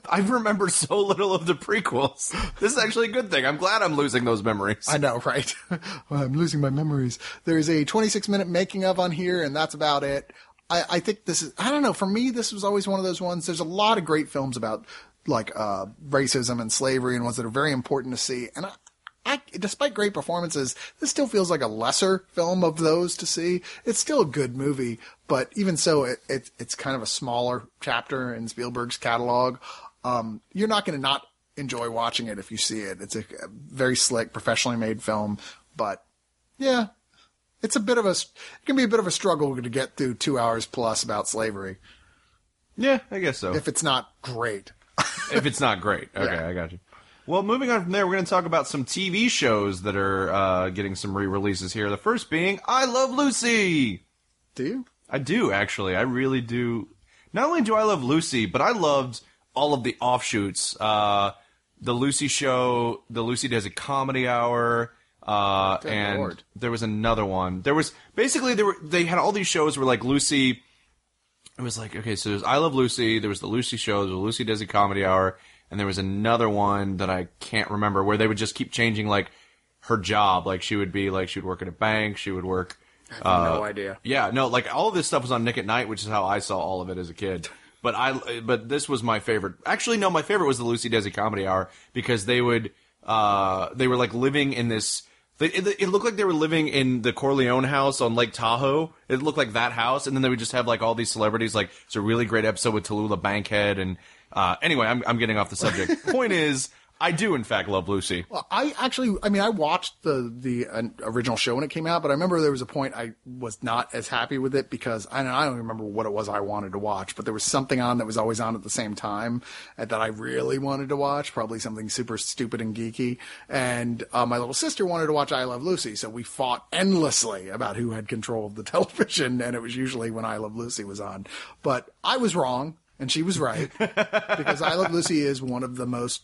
I remember so little of the prequels. This is actually a good thing. I'm glad I'm losing those memories. I know, right? well, I'm losing my memories. There's a 26 minute making of on here, and that's about it. I, I think this is, I don't know, for me, this was always one of those ones. There's a lot of great films about like uh, racism and slavery and ones that are very important to see. And I, despite great performances, this still feels like a lesser film of those to see. It's still a good movie, but even so, it, it it's kind of a smaller chapter in Spielberg's catalog. Um, you're not going to not enjoy watching it if you see it. It's a, a very slick, professionally made film, but yeah, it's a bit of a, it can be a bit of a struggle to get through two hours plus about slavery yeah, I guess so. if it's not great. if it's not great. Okay, Yeah. I got you. Well, moving on from there, we're going to talk about some TV shows that are uh, getting some re-releases here. The first being I Love Lucy. Do you? I do actually. I really do. Not only do I love Lucy, but I loved all of the offshoots. Uh, the Lucy Show, the Lucy Desi Comedy Hour, uh, Good and Lord. there was another one. There was basically there were they had all these shows where like Lucy. It was like okay, so there's I Love Lucy. There was the Lucy Show. There was the Lucy Desi Comedy Hour, and there was another one that I can't remember where they would just keep changing like her job. Like she would be like she would work at a bank. She would work. no idea. Yeah, no, like all of this stuff was on Nick at Night, which is how I saw all of it as a kid. But I, but this was my favorite. Actually, no, my favorite was the Lucy Desi Comedy Hour because they would, uh, they were like living in this. They, it, it looked like they were living in the Corleone house on Lake Tahoe. It looked like that house, and then they would just have like all these celebrities. Like it's a really great episode with Tallulah Bankhead, and uh, anyway, I'm I'm getting off the subject. Point is, I do in fact love Lucy. Well, I actually, I mean, I watched the the uh, original show when it came out, but I remember there was a point I was not as happy with it because I don't, I don't remember what it was I wanted to watch, but there was something on that was always on at the same time that I really wanted to watch, probably something super stupid and geeky. And uh, my little sister wanted to watch I Love Lucy, so we fought endlessly about who had control of the television, and it was usually when I Love Lucy was on. But I was wrong, and she was right because I Love Lucy is one of the most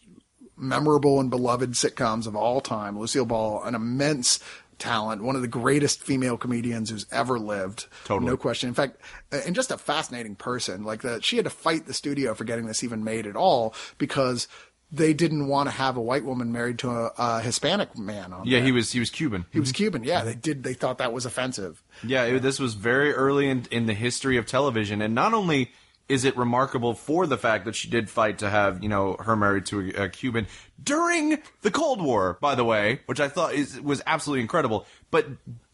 memorable and beloved sitcoms of all time. Lucille Ball, an immense talent, one of the greatest female comedians who's ever lived. Totally. No question. In fact, and just a fascinating person. Like that, she had to fight the studio for getting this even made at all because they didn't want to have a white woman married to a, a Hispanic man. On Yeah, he was he was Cuban. He was mm-hmm. Cuban. Yeah, they did. They thought that was offensive. Yeah, it, this was very early in, in the history of television, and not only is it remarkable for the fact that she did fight to have you know her married to a, a Cuban during the Cold War, by the way, which I thought is was absolutely incredible. But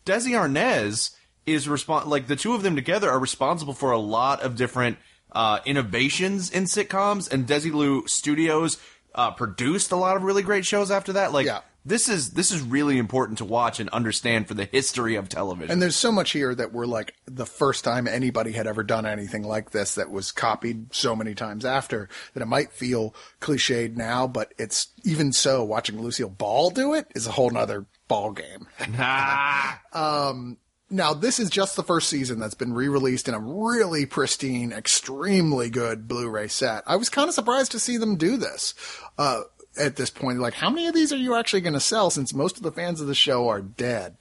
Desi Arnaz is respon like the two of them together are responsible for a lot of different uh, innovations in sitcoms, and Desilu Studios uh, produced a lot of really great shows after that. Like Yeah. This is this is really important to watch and understand for the history of television. And there's so much here that we're like the first time anybody had ever done anything like this that was copied so many times after that it might feel cliched now, but it's even so watching Lucille Ball do it is a whole nother ball game. Ah, Now, this is just the first season that's been re-released in a really pristine, extremely good Blu-ray set. I was kind of surprised to see them do this. Uh, at this point, like, how many of these are you actually going to sell since most of the fans of the show are dead?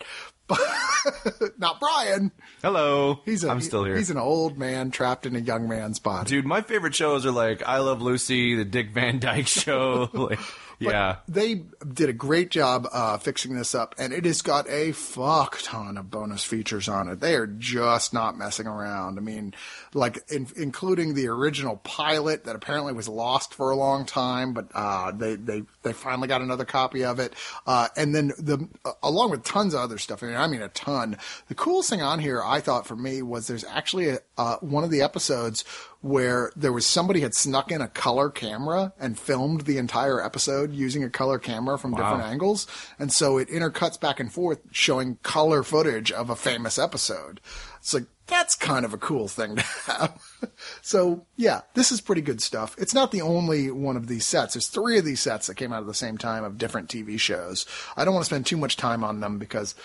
Not Brian. hello. He's a, I'm still here. He's an old man trapped in a young man's body. Dude, my favorite shows are like I Love Lucy, the Dick Van Dyke Show. like, yeah. They did a great job uh, fixing this up, and it has got a fuck ton of bonus features on it. They are just not messing around. I mean, like in, including the original pilot that apparently was lost for a long time, but uh, they they they finally got another copy of it, uh, and then the uh, along with tons of other stuff. I mean, I mean a ton. The coolest thing on here, I thought for me, was there's actually a, uh, one of the episodes where there was somebody had snuck in a color camera and filmed the entire episode using a color camera from different angles. And so it intercuts back and forth showing color footage of a famous episode. It's like, that's kind of a cool thing to have. so yeah, this is pretty good stuff. It's not the only one of these sets. There's three of these sets that came out at the same time of different TV shows. I don't want to spend too much time on them because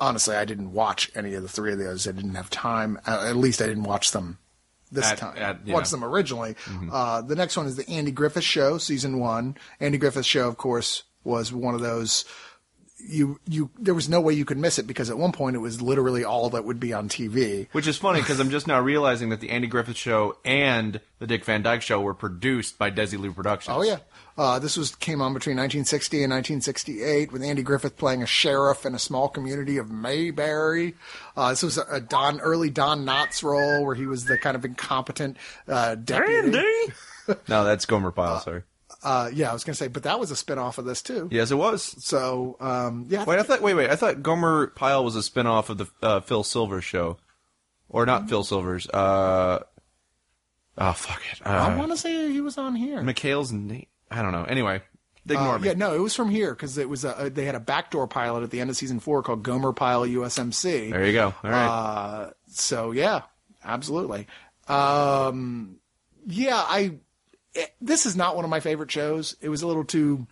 honestly, I didn't watch any of the three of those. I didn't have time. Uh, at least I didn't watch them this At- time. at- yeah. Watched them originally. Uh, the next one is the Andy Griffith Show, season one. Andy Griffith Show, of course, was one of those. You you there was no way you could miss it because at one point it was literally all that would be on TV. Which is funny because I'm just now realizing that the Andy Griffith Show and the Dick Van Dyke Show were produced by Desilu Productions. Oh yeah. Uh, this was came on between 1960 and 1968 with Andy Griffith playing a sheriff in a small community of Mayberry. Uh, this was a, a Don early Don Knotts role where he was the kind of incompetent uh, deputy. no, that's Gomer Pyle. Sorry. Uh, yeah, I was gonna say, but that was a spin-off of this too. Yes, it was. So um, yeah, Wait, I thought. Wait, wait. I thought Gomer Pyle was a spin-off of the uh, Phil Silvers show, or not Phil Silvers. Uh, oh fuck it. Uh, I want to say he was on here. McHale's Navy. I don't know. Anyway, ignore Uh, me. yeah, no, it was from here because it was a, they had a backdoor pilot at the end of season four called Gomer Pyle USMC. There you go. All right. Uh, so yeah, absolutely. Um, yeah, I. It, this is not one of my favorite shows. It was a little too.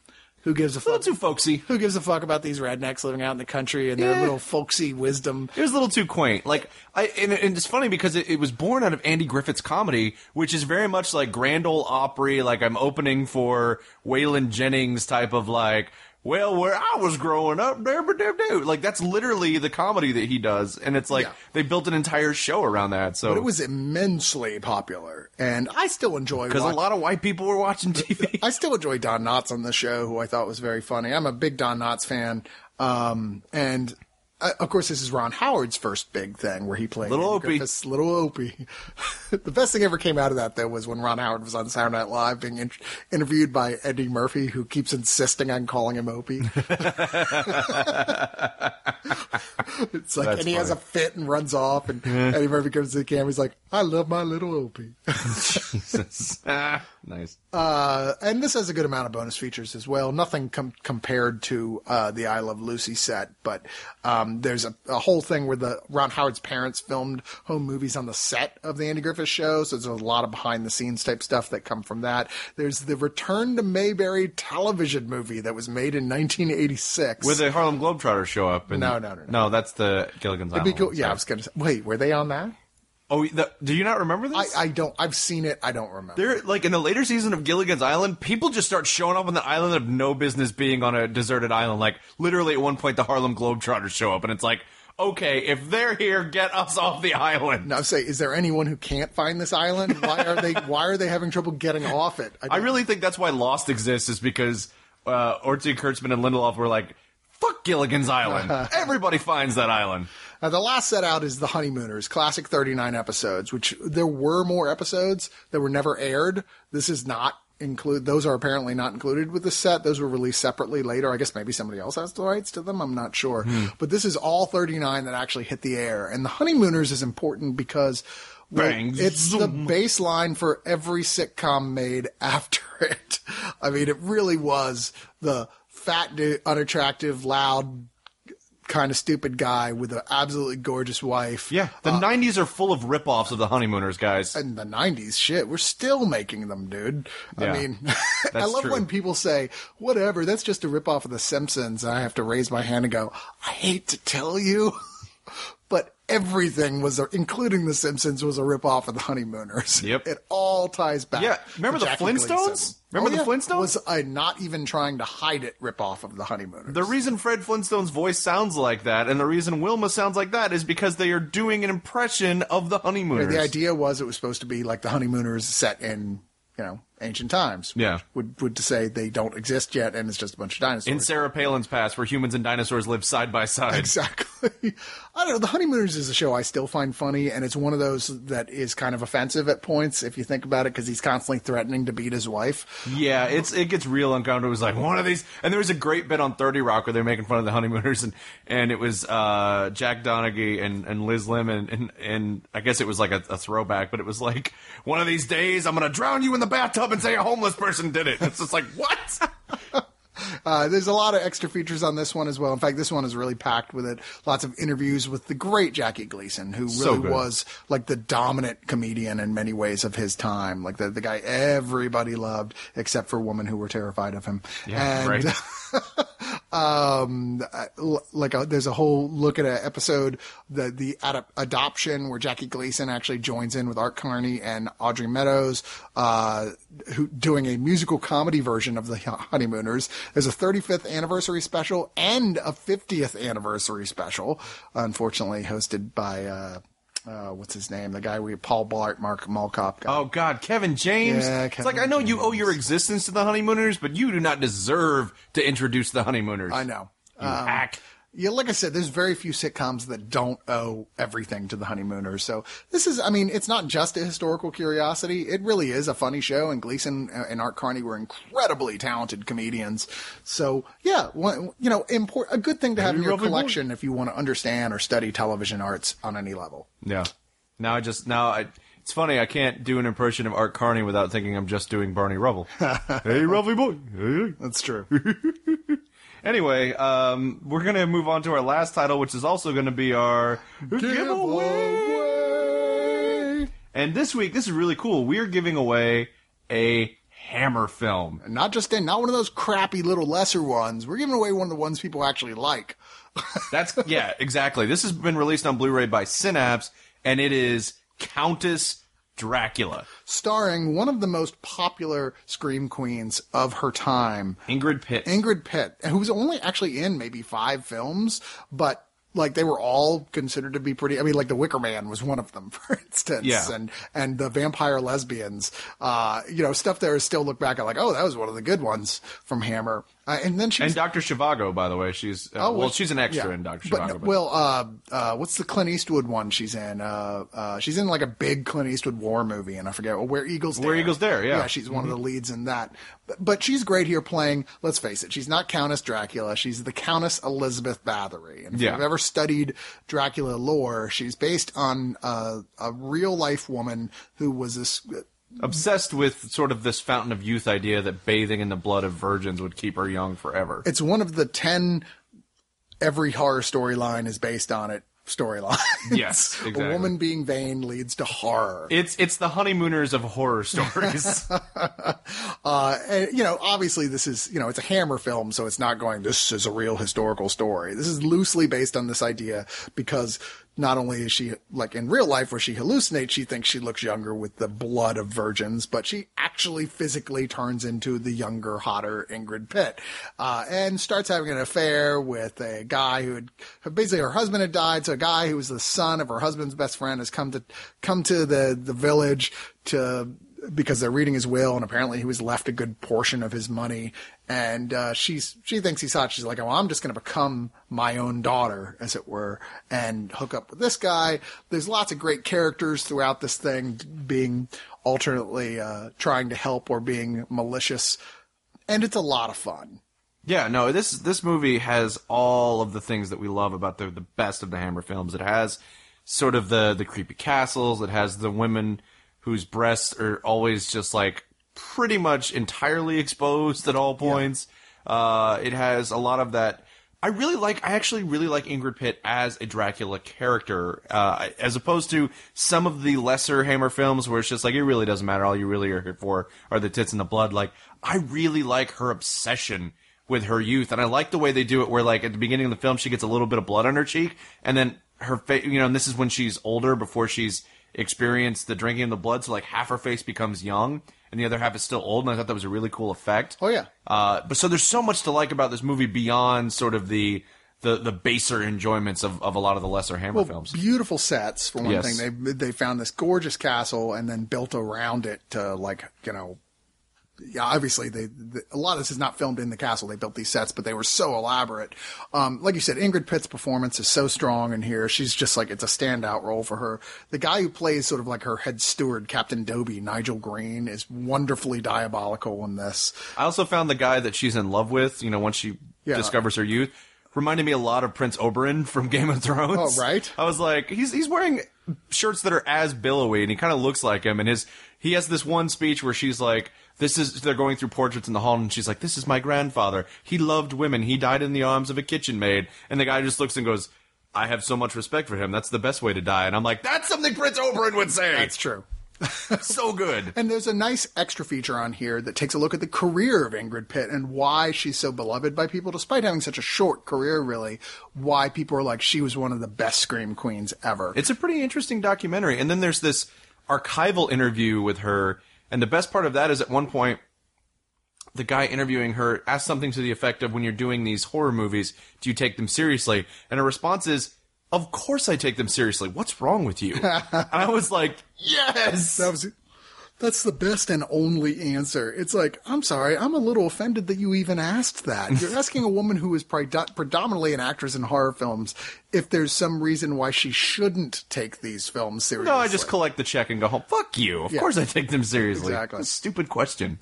Who gives a a fuck? little too folksy. who gives a fuck about these rednecks living out in the country and their Yeah. little folksy wisdom? It was a little too quaint. Like I, and, and it's funny because it, it was born out of Andy Griffith's comedy, which is very much like Grand Ole Opry. Like I'm opening for Waylon Jennings type of like. Well, where I was growing up, there, but there, there. like that's literally the comedy that he does, and it's like Yeah. they built an entire show around that. So But it was immensely popular, and I still enjoy because a lot of white people were watching TV. I still enjoy Don Knotts on the show, who I thought was very funny. I'm a big Don Knotts fan. Um, and uh, of course, this is Ron Howard's first big thing where he played Little Andy Opie. Griffith's Little Opie. the best thing ever came out of that, though, was when Ron Howard was on Saturday Night Live being in- interviewed by Eddie Murphy, who keeps insisting on calling him Opie. it's like, That's and he has a fit and runs off, and Eddie Murphy comes to the camera. He's like, "I love my little Opie." ah, nice. Uh, and this has a good amount of bonus features as well. Nothing com- compared to uh, the I Love Lucy set, but um, Um, there's a, a whole thing where the Ron Howard's parents filmed home movies on the set of the Andy Griffith Show. So there's a lot of behind the scenes type stuff that come from that. There's the Return to Mayberry television movie that was made in 1986. Where the Harlem Globetrotters show up? And, No, no, no, no. No, that's the Gilligan's It'd Island. be cool. one, Yeah, I was gonna say. Wait, were they on that? Oh, the, do you not remember I, this? I don't. I've seen it. I don't remember. They're like in the later season of Gilligan's Island, people just start showing up on the island of no business being on a deserted island. Like literally at one point, the Harlem Globetrotters show up, and it's like, okay, if they're here, get us off the island. Now, say, is there anyone who can't find this island? Why are they? why are they having trouble getting off it? I don't- really think that's why Lost exists, is because uh, Kurtzman and Lindelof were like, fuck Gilligan's Island. Everybody finds that island. Now, the last set out is The Honeymooners, classic 39 episodes, which there were more episodes that were never aired. This is not include those are apparently not included with the set. Those were released separately later. I guess maybe somebody else has the rights to them. I'm not sure. Hmm. But this is all 39 that actually hit the air. And the honeymooners is important because well, it's the baseline for every sitcom made after it. I mean it really was the fat dude unattractive loud kind of stupid guy with an absolutely gorgeous wife Yeah, the Uh, 90s are full of rip-offs of the Honeymooners, guys. in the 90s shit we're still making them dude Yeah, i mean i love true. when people say whatever that's just a ripoff of the simpsons and i have to raise my hand and go i hate to tell you everything was a, including the simpsons was a ripoff of the honeymooners Yep. it all ties back Yeah, remember to the Jackie Flintstones? Gleason. Remember Oh, the yeah. Flintstones? was i not even trying to hide it ripoff of the honeymooners The reason Fred Flintstone's voice sounds like that, and the reason Wilma sounds like that, is because they are doing an impression of the Honeymooners. the idea was it was supposed to be like the honeymooners set in you know ancient times Yeah. would would to say they don't exist yet and it's just a bunch of dinosaurs in Sarah Palin's past, where humans and dinosaurs live side by side. Exactly. I don't know. The Honeymooners is a show I still find funny, and it's one of those that is kind of offensive at points if you think about it, because he's constantly threatening to beat his wife. Yeah, it's it gets real uncomfortable. It was like one of these, and there was a great bit on Thirty Rock where they're making fun of the honeymooners, and and it was uh, Jack Donaghy and, and Liz Lemon, and and I guess it was like a, a throwback, but it was like one of these days I'm gonna drown you in the bathtub and say a homeless person did it. It's just like what? Uh, there's a lot of extra features on this one as well. In fact, this one is really packed with it. Lots of interviews with the great Jackie Gleason, who So really good. was like the dominant comedian in many ways of his time. Like the, the guy everybody loved, except for women who were terrified of him. Yeah, and, right. um uh, like a, there's a whole look at an episode the the ad- adoption where Jackie Gleason actually joins in with Art Carney and Audrey Meadows uh who doing a musical comedy version of the honeymooners there's a 35th anniversary special and a 50th anniversary special unfortunately hosted by uh uh, what's his name? The guy we Paul Blart, Mark Malkop. Guy. Oh God, Kevin James. Yeah, it's like I know you owe your existence to the honeymooners, but you do not deserve to introduce the honeymooners. I know. You hack. Yeah, like I said, there's very few sitcoms that don't owe everything to the honeymooners. So this is, I mean, it's not just a historical curiosity. It really is a funny show, and Gleason and Art Carney were incredibly talented comedians. So yeah, one, you know, import, a good thing to have in your collection if you want to understand or study television arts on any level. Yeah. Now I just now I. It's funny I can't do an impression of Art Carney without thinking I'm just doing Barney Rubble. hey, Rubble boy. Hey. That's true. Anyway, um, we're gonna move on to our last title, which is also gonna be our giveaway. And this week, this is really cool. We are giving away a Hammer film. And not just in, not one of those crappy little lesser ones. We're giving away one of the ones people actually like. That's yeah, exactly. This has been released on Blu-ray by Synapse, and it is Countess Dracula. starring one of the most popular scream queens of her time, Ingrid Pitt. Ingrid Pitt, who was only actually in maybe five films, but like they were all considered to be pretty. I mean, like The Wicker Man was one of them, for instance, Yeah. and and the Vampire Lesbians, uh, you know, stuff there is still look back at like, oh, that was one of the good ones from Hammer, uh, and then she and Dr. Zhivago, by the way, she's uh, well, well, she's an extra yeah. in Dr. Zhivago. but- well, uh, uh, what's the Clint Eastwood one she's in? Uh, uh, she's in like a big Clint Eastwood war movie, and I forget Where Eagles Dare. Where Eagles Dare, yeah. Mm-hmm. she's one of the leads in that. But, but she's great here playing. Let's face it, she's not Countess Dracula. She's the Countess Elizabeth Bathory. And if Yeah. you've ever studied Dracula lore, she's based on uh, a real life woman who was this. Obsessed with sort of this fountain of youth idea that bathing in the blood of virgins would keep her young forever. It's one of the ten. Every horror storyline is based on it. Storylines. Yes, exactly. A woman being vain leads to horror. It's it's the honeymooners of horror stories. Uh, and, you know, obviously this is, you know, it's a Hammer film, so it's not going, this is a real historical story. This is loosely based on this idea because not only is she, like in real life where she hallucinates, she thinks she looks younger with the blood of virgins, but she actually physically turns into the younger, hotter Ingrid Pitt, uh, and starts having an affair with a guy who had, basically her husband had died, so a guy who was the son of her husband's best friend has come to, come to the, the village to, because they're reading his will, and apparently he was left a good portion of his money. And uh, she's she thinks he's hot. She's like, "Oh, I'm just going to become my own daughter, as it were, and hook up with this guy." There's lots of great characters throughout this thing, being alternately uh, trying to help or being malicious, and it's a lot of fun. Yeah, no, this this movie has all of the things that we love about the the best of the Hammer films. It has sort of the the creepy castles. It has the women whose breasts are always just like pretty much entirely exposed at all points. Uh, it has a lot of that. I really like. I actually really like Ingrid Pitt as a Dracula character, uh, as opposed to some of the lesser Hammer films where it's just like it really doesn't matter. All you really are here for are the tits and the blood. Like I really like her obsession with her youth, and I like the way they do it. Where like at the beginning of the film, she gets a little bit of blood on her cheek, and then her face. You know, and this is when she's older, before she's experienced the drinking of the blood. So like half her face becomes young, and the other half is still old. And I thought that was a really cool effect. Oh, yeah. Uh, but so there's so much to like about this movie beyond sort of the the the baser enjoyments of, of a lot of the lesser Hammer films. Beautiful sets for one Yes. thing. They they found this gorgeous castle and then built around it to like you know. Yeah, obviously, they, the, a lot of this is not filmed in the castle. They built these sets, but they were so elaborate. Um, like you said, Ingrid Pitt's performance is so strong in here. She's just like it's a standout role for her. The guy who plays sort of like her head steward, Captain Dobi, Nigel Green, is wonderfully diabolical in this. I also found the guy that she's in love with, you know, once she Yeah. discovers her youth, reminded me a lot of Prince Oberyn from Game of Thrones. Oh, right. I was like, he's he's wearing shirts that are as billowy, and he kind of looks like him. And his he has this one speech where she's like, "This is." They're going through portraits in the hall, and she's like, "This is my grandfather. He loved women. He died in the arms of a kitchen maid." And the guy just looks and goes. I have so much respect for him. That's the best way to die. And I'm like, that's something Prince Oberyn would say. That's true. so good. And there's a nice extra feature on here that takes a look at the career of Ingrid Pitt and why she's so beloved by people, despite having such a short career, really. Why people are like, she was one of the best Scream Queens ever. It's a pretty interesting documentary. And then there's this archival interview with her. And the best part of that is at one point, the guy interviewing her asked something to the effect of when you're doing these horror movies, do you take them seriously? And her response is, of course I take them seriously. What's wrong with you? and I was like, yes! that was, that's the best and only answer. It's like, I'm sorry, I'm a little offended that you even asked that. You're asking a woman who is predo- predominantly an actress in horror films if there's some reason why she shouldn't take these films seriously. No, I just collect the check and go home. Fuck you. Of Yeah. course I take them seriously. Exactly. Stupid question.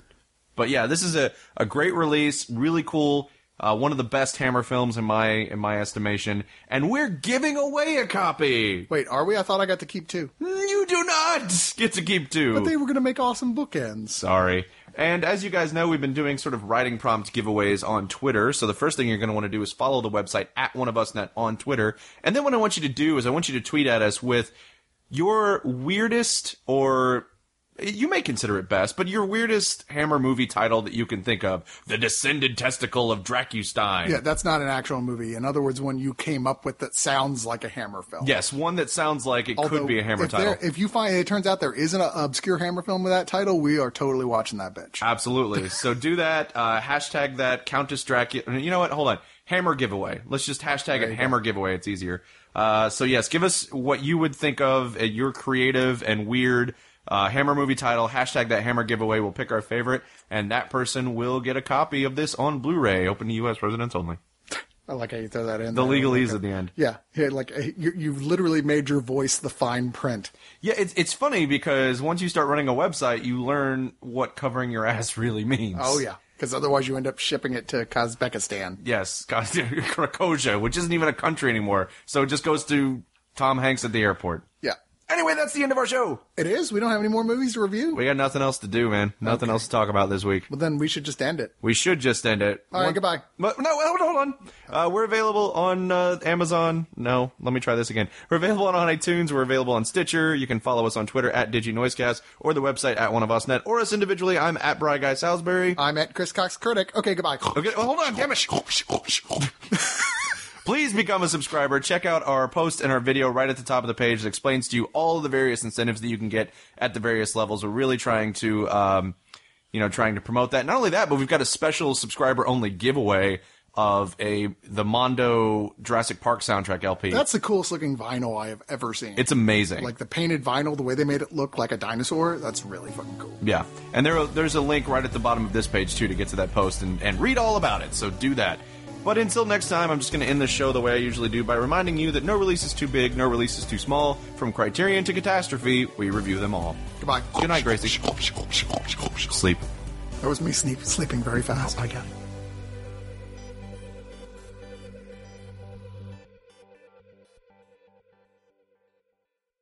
But yeah, this is a, a great release, really cool. Uh, one of the best Hammer films in my in my estimation, and we're giving away a copy. Wait, are we? I thought I got to keep two. You do not get to keep two. But they were going to make awesome bookends. Sorry. And as you guys know, we've been doing sort of writing prompt giveaways on Twitter. So the first thing you're going to want to do is follow the website at one of us net on Twitter. And then what I want you to do is I want you to tweet at us with your weirdest or you may consider it best, but your weirdest Hammer movie title that you can think of. The Descended Testicle of Dracustein. Yeah, that's not an actual movie. In other words, one you came up with that sounds like a Hammer film. Yes, one that sounds like it Although, could be a Hammer if title. If you find it turns out there isn't an obscure Hammer film with that title, we are totally watching that bitch. Absolutely. So do that. Uh, hashtag that Countess Dracula. You know what? Hold on. Hammer giveaway. Let's just hashtag it Hammer giveaway. It's easier. Uh, so yes, give us what you would think of at your creative and weird uh, Hammer movie title. Hashtag that Hammer giveaway. We'll pick our favorite, and that person will get a copy of this on Blu-ray, open to U.S. residents only. I like how you throw that in. The there. legalese Like at the end. Yeah, yeah, like you, you've literally made your voice the fine print. Yeah, it's it's funny because once you start running a website, you learn what covering your ass really means. Oh yeah, because otherwise you end up shipping it to Kazakhstan. Yes, Krakozhia, which isn't even a country anymore. So it just goes to Tom Hanks at the airport. Yeah, Anyway, that's the end of our show. it is. We don't have any more movies to review. We got nothing else to do, man. Nothing Okay. else to talk about this week. Well, then we should just end it. We should just end it. All right, One- goodbye. But, no, hold on, hold on. Uh, we're available on uh, Amazon. No, let me try this again. We're available on iTunes. We're available on Stitcher. You can follow us on Twitter at DigiNoisecast or the website at One of Us Net or us individually. I'm at Bry Guy Salisbury. I'm at Chris Cox Critic. Okay, goodbye. Okay, well, hold on, damn it. Please become a subscriber. Check out our post and our video right at the top of the page that explains to you all the various incentives that you can get at the various levels. We're really trying to, um, you know, trying to promote that. Not only that, but we've got a special subscriber only giveaway of a the Mondo Jurassic Park soundtrack LP. That's the coolest looking vinyl I have ever seen. it's amazing. like the painted vinyl, the way they made it look like a dinosaur. That's really fucking cool. Yeah, and there there's a link right at the bottom of this page too to get to that post and, and read all about it. So do that. But until next time, I'm just going to end the show the way I usually do by reminding you that no release is too big, no release is too small. From Criterion to Catastrophe, we review them all. Goodbye. Good night, Gracie. Sleep. That was me sleep, sleeping very fast. I got it.